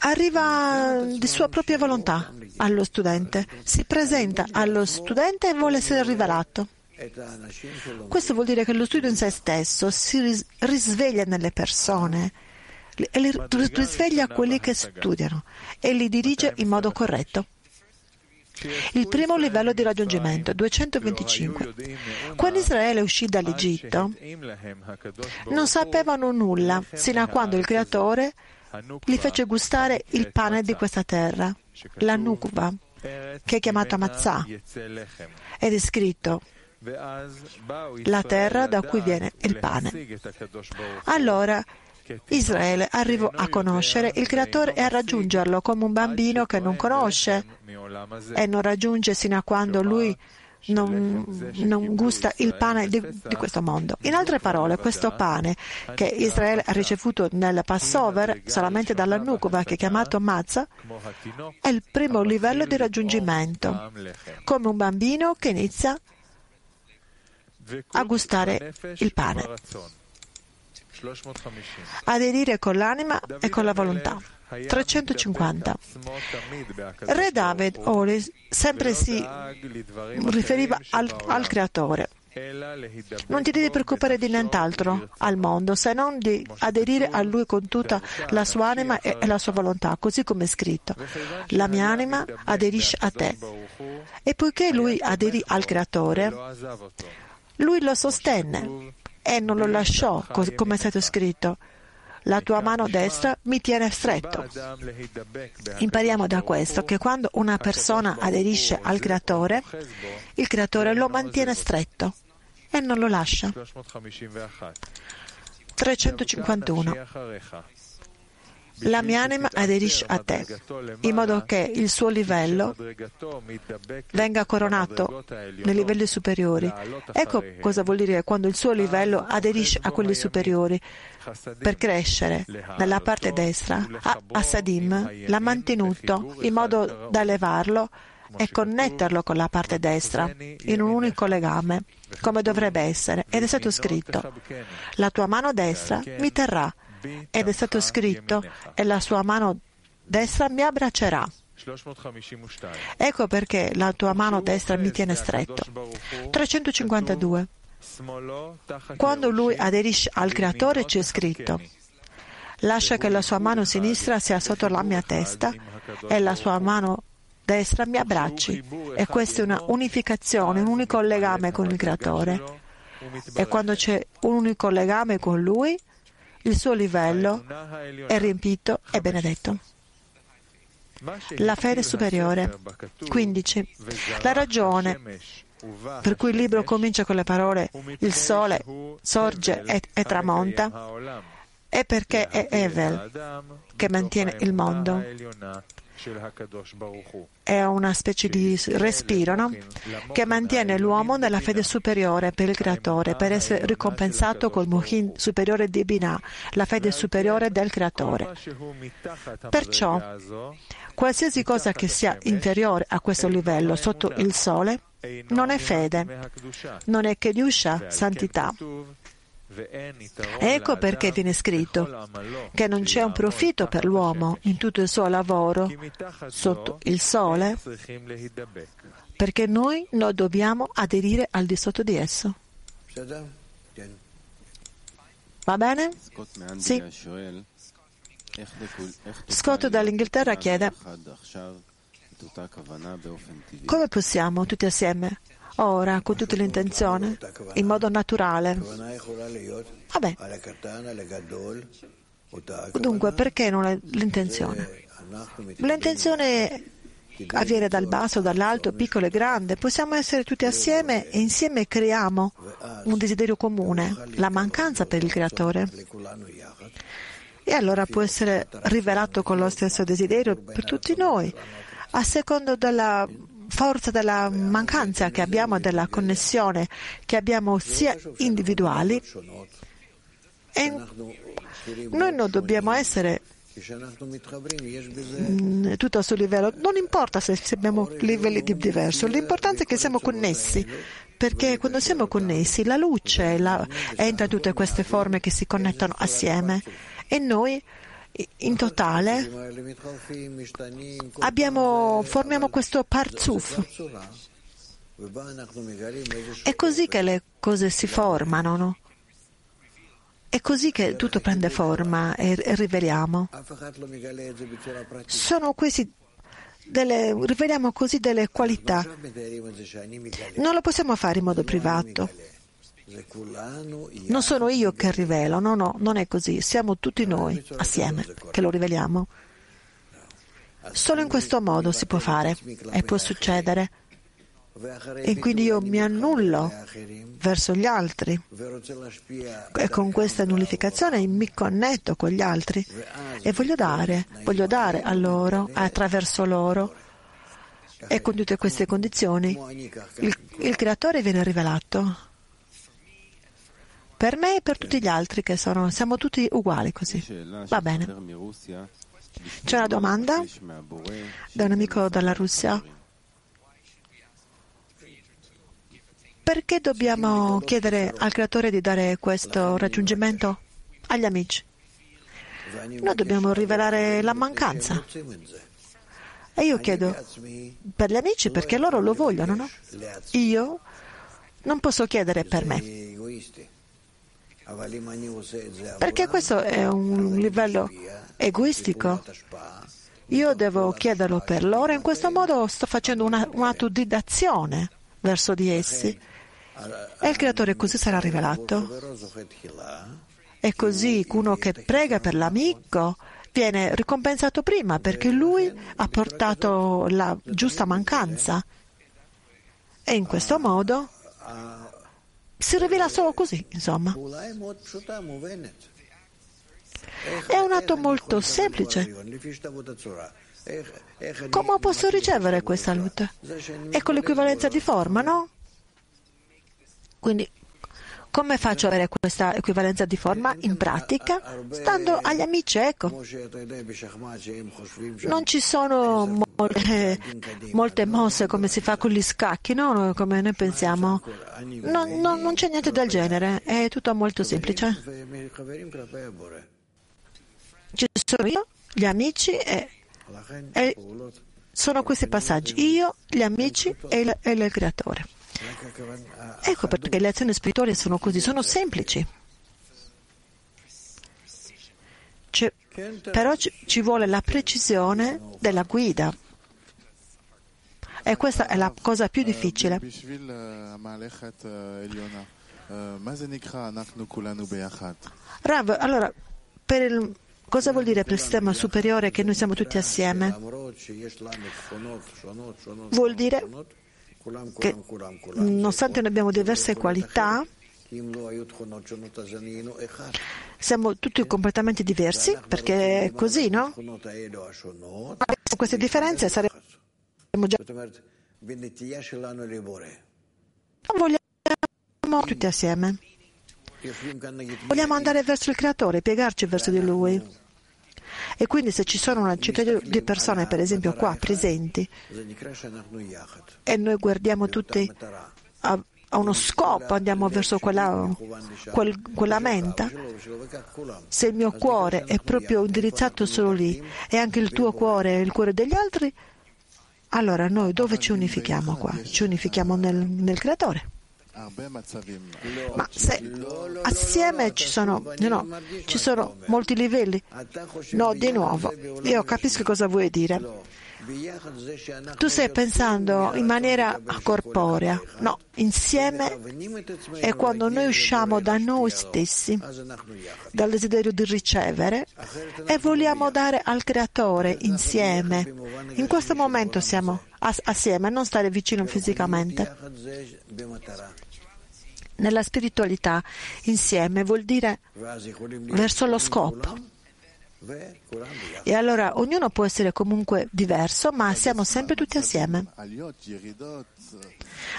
Speaker 1: arriva di sua propria volontà allo studente, si presenta allo studente e vuole essere rivelato. Questo vuol dire che lo studio in se stesso si ris- risveglia nelle persone li risveglia quelli che studiano e li dirige in modo corretto. Il primo livello di raggiungimento, 225. Quando Israele uscì dall'Egitto, non sapevano nulla, sino a quando il Creatore gli fece gustare il pane di questa terra, la Nukva, che è chiamata Mazzah, ed è scritto la terra da cui viene il pane. Allora Israele arrivò a conoscere il Creatore e a raggiungerlo come un bambino che non conosce e non raggiunge sino a quando lui non, non gusta il pane di, di, questo mondo. In altre parole, questo pane che Israele ha ricevuto nel Passover solamente dalla Nukuva, che è chiamato Mazzah, è il primo livello di raggiungimento, come un bambino che inizia a gustare il pane aderire con l'anima e con la volontà. 350. Re David Olis sempre si riferiva al, al creatore. Non ti devi preoccupare di nient'altro al mondo se non di aderire a Lui con tutta la sua anima e la sua volontà, così come è scritto. La mia anima aderisce a te. E poiché Lui aderì al Creatore, Lui lo sostenne e non lo lasciò, come è stato scritto. La tua mano destra mi tiene stretto. Impariamo da questo che quando una persona aderisce al creatore, il creatore lo mantiene stretto e non lo lascia. 351 la mia anima aderisce a te, in modo che il suo livello venga coronato nei livelli superiori. Ecco cosa vuol dire quando il suo livello aderisce a quelli superiori. Per crescere nella parte destra, Assadim l'ha mantenuto in modo da elevarlo e connetterlo con la parte destra in un unico legame, come dovrebbe essere. Ed è stato scritto, la tua mano destra mi terrà ed è stato scritto e la sua mano destra mi abbraccerà. Ecco perché la tua mano destra mi tiene stretto. 352. Quando lui aderisce al creatore c'è scritto lascia che la sua mano sinistra sia sotto la mia testa e la sua mano destra mi abbracci. E questa è una unificazione, un unico legame con il creatore. E quando c'è un unico legame con lui, il suo livello è riempito e benedetto. La fede superiore. 15. La ragione per cui il libro comincia con le parole il sole sorge e, e tramonta è perché è Evel che mantiene il mondo è una specie di respiro no? che mantiene l'uomo nella fede superiore per il Creatore, per essere ricompensato col Muhin superiore di Binah, la fede superiore del Creatore. Perciò, qualsiasi cosa che sia inferiore a questo livello, sotto il sole, non è fede, non è Kedusha, santità. Ecco perché viene scritto che non c'è un profitto per l'uomo in tutto il suo lavoro sotto il sole, perché noi non dobbiamo aderire al di sotto di esso. Va bene? Sì. Scott dall'Inghilterra chiede come possiamo tutti assieme ora con tutta l'intenzione, in modo naturale. Vabbè. Dunque, perché non è l'intenzione? L'intenzione avviene dal basso, dall'alto, piccolo e grande. Possiamo essere tutti assieme e insieme creiamo un desiderio comune, la mancanza per il creatore. E allora può essere rivelato con lo stesso desiderio per tutti noi, a secondo della forza della mancanza che abbiamo della connessione che abbiamo sia individuali e noi non dobbiamo essere mm, tutto a suo livello. Non importa se abbiamo livelli diversi, l'importante è che siamo connessi, perché quando siamo connessi la luce la, entra in tutte queste forme che si connettono assieme e noi in totale abbiamo, formiamo questo parzuf. È così che le cose si formano. No? È così che tutto prende forma e, riveliamo. Sono questi delle, riveliamo così delle qualità. Non lo possiamo fare in modo privato. Non sono io che rivelo, no, no, non è così. Siamo tutti noi assieme che lo riveliamo. Solo in questo modo si può fare e può succedere. E quindi io mi annullo verso gli altri. E con questa nullificazione mi connetto con gli altri e voglio dare, voglio dare a loro, attraverso loro. E con tutte queste condizioni il, il creatore viene rivelato per me e per tutti gli altri che sono, siamo tutti uguali così. Va bene. C'è una domanda da un amico dalla Russia. Perché dobbiamo chiedere al creatore di dare questo raggiungimento agli amici? Noi dobbiamo rivelare la mancanza. E io chiedo per gli amici perché loro lo vogliono, no? Io non posso chiedere per me. Perché questo è un livello egoistico. Io devo chiederlo per loro e in questo modo sto facendo una, un atto di d'azione verso di essi. E il creatore così sarà rivelato. E così uno che prega per l'amico viene ricompensato prima perché lui ha portato la giusta mancanza. E in questo modo si rivela solo così, insomma. È un atto molto semplice. Come posso ricevere questa luce? È con l'equivalenza di forma, no? Quindi come faccio ad avere questa equivalenza di forma? In pratica, stando agli amici, ecco. Non ci sono molte, molte mosse come si fa con gli scacchi, no? Come noi pensiamo. No, no, non c'è niente del genere, è tutto molto semplice. Ci sono io, gli amici e, e sono questi passaggi. Io, gli amici e il, e il creatore. Ecco perché le azioni spirituali sono così, sono semplici. C'è, però ci, ci vuole la precisione della guida. E questa è la cosa più difficile. Rav, allora, per il, cosa vuol dire per il sistema superiore che noi siamo tutti assieme? Vuol dire che nonostante noi abbiamo diverse qualità, siamo tutti completamente diversi, perché è così, no? Con queste differenze saremmo già... Vogliamo tutti assieme. Vogliamo andare verso il Creatore, piegarci verso di Lui. E quindi se ci sono una cittadina di persone, per esempio qua presenti, e noi guardiamo tutti a, a uno scopo, andiamo verso quella, quel, quella menta, se il mio cuore è proprio indirizzato solo lì e anche il tuo cuore è il cuore degli altri, allora noi dove ci unifichiamo qua? Ci unifichiamo nel, nel Creatore. Ma se assieme ci sono, no, ci sono molti livelli, no, di nuovo, io capisco cosa vuoi dire. Tu stai pensando in maniera corporea, no, insieme è quando noi usciamo da noi stessi, dal desiderio di ricevere e vogliamo dare al Creatore insieme. In questo momento siamo assieme, non stare vicino fisicamente nella spiritualità insieme vuol dire verso lo scopo. E allora ognuno può essere comunque diverso, ma siamo sempre tutti assieme.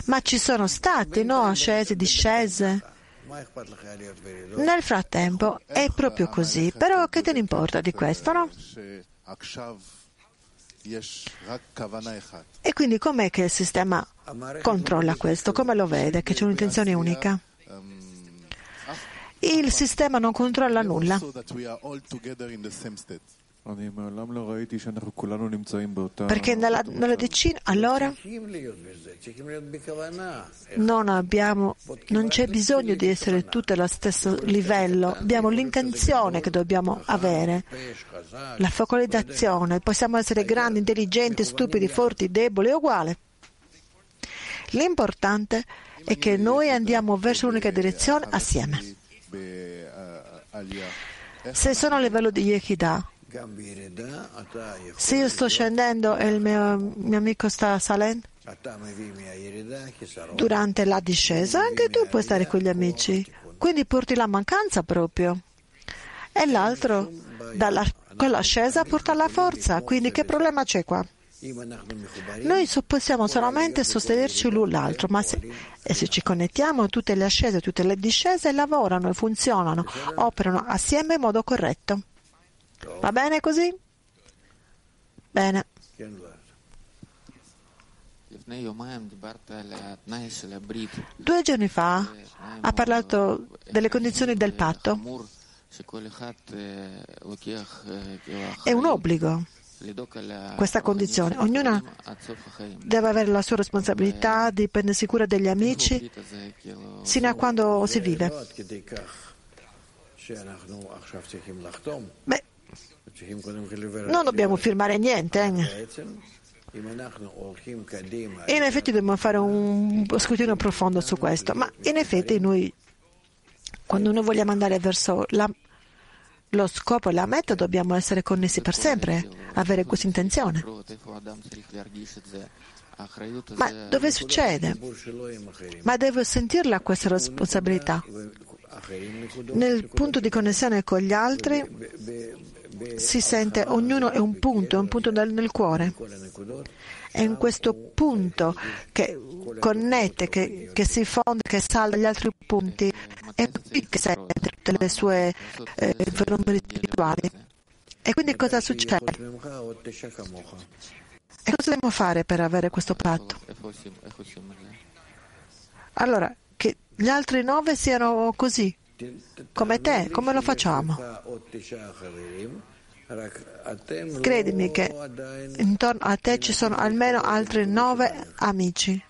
Speaker 1: Ma ci sono stati, no? Ascese, discese. Nel frattempo è proprio così, però che te ne importa di questo, no? E quindi com'è che il sistema controlla questo? Come lo vede? Che c'è un'intenzione unica? Il sistema non controlla nulla. Perché nella, nella, decina, allora? non, abbiamo, non c'è bisogno di essere tutti allo stesso livello, abbiamo l'intenzione che dobbiamo avere, la focalizzazione, possiamo essere grandi, intelligenti, stupidi, forti, deboli, è uguale. L'importante è che noi andiamo verso l'unica direzione assieme. Se sono a livello di Yehidah, se io sto scendendo e il mio, mio amico sta salendo, durante la discesa anche tu puoi stare con gli amici. Quindi porti la mancanza proprio. E l'altro, dalla, con l'ascesa porta la forza. Quindi che problema c'è qua? Noi possiamo solamente sostenerci l'un l'altro, ma se, se, ci connettiamo tutte le ascese, tutte le discese lavorano e funzionano, operano assieme in modo corretto. Va bene così? Bene. Due giorni fa ha parlato delle condizioni del patto. È un obbligo questa condizione. Ognuna deve avere la sua responsabilità di prendersi cura degli amici sino a quando si vive. Beh, non dobbiamo firmare niente. E in effetti dobbiamo fare un scrutinio profondo su questo, ma in effetti noi, quando noi vogliamo andare verso la, lo scopo e la meta, dobbiamo essere connessi per sempre, avere questa intenzione. Ma dove succede? Ma devo sentirla questa responsabilità. Nel punto di connessione con gli altri si sente, ognuno è un punto, è un punto nel, nel cuore. È in questo punto che connette, che, che si fonde, che salda gli altri punti. È qui che sente tutte le sue eh, fenomeni spirituali. E quindi cosa succede? E cosa dobbiamo fare per avere questo patto? Allora, che gli altri nove siano così, come te, come lo facciamo? Credimi che intorno a te ci sono almeno altri nove amici.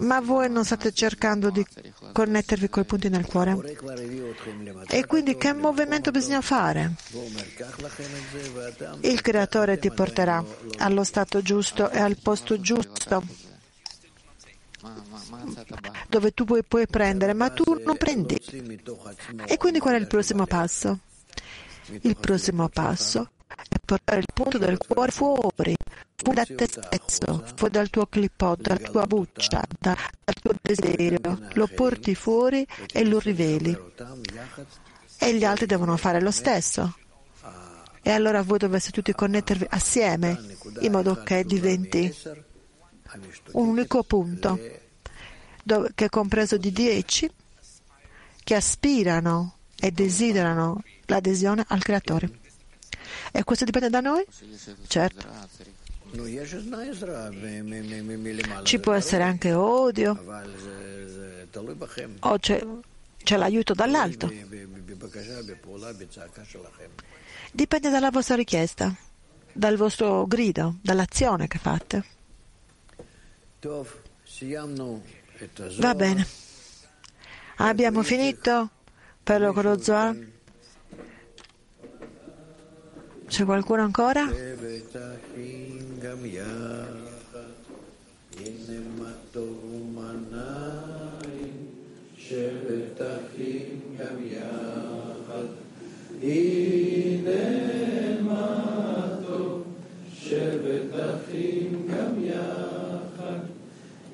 Speaker 1: Ma voi non state cercando di connettervi con i punti nel cuore? E quindi che movimento bisogna fare? Il creatore ti porterà allo stato giusto e al posto giusto
Speaker 4: Mm.
Speaker 1: dove tu puoi, puoi prendere, ma tu non prendi. E quindi qual è il prossimo passo? Il prossimo passo è portare il punto del cuore fuori, fuori da te stesso, fuori dal tuo clipot, dalla tua buccia, dal tuo desiderio. Lo porti fuori e lo riveli. E gli altri devono fare lo stesso. E allora voi dovreste tutti connettervi assieme in modo che diventi un unico punto che è compreso di dieci che aspirano e desiderano l'adesione al creatore. E questo dipende da noi? Certo. Ci può essere anche odio o c'è, c'è l'aiuto dall'alto. Dipende dalla vostra richiesta, dal vostro grido, dall'azione che fate.
Speaker 2: טוב, סיימנו את הזוהר.
Speaker 1: Va bene. Abbiamo finito per lo con lo Zohar? C'è qualcuno ancora?
Speaker 2: שבט אחים גם יחד,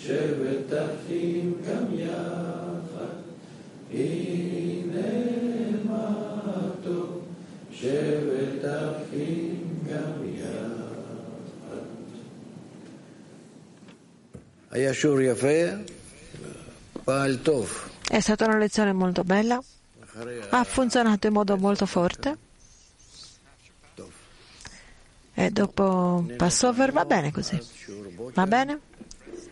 Speaker 2: מה טוב ומנעים. שבט אחים גם יחד, הנה מה טוב. שבט אחים גם יחד, הנה מה טוב. שבט אחים גם יחד. הנה מה טוב ומנעים, שבט אחים גם יחד. הנה מה טוב ומנעים, שבט אחים גם יחד. הנה מה טוב, שבט אחים גם יחד. הנה מה טוב, שבט אחים גם יחד. היה שיעור יפה, פעל טוב.
Speaker 1: È stata una lezione molto bella,
Speaker 2: אחרי
Speaker 1: ha funzionato in modo molto forte. E dopo Passover va bene così.
Speaker 2: שיעור בוקר,
Speaker 1: Va bene?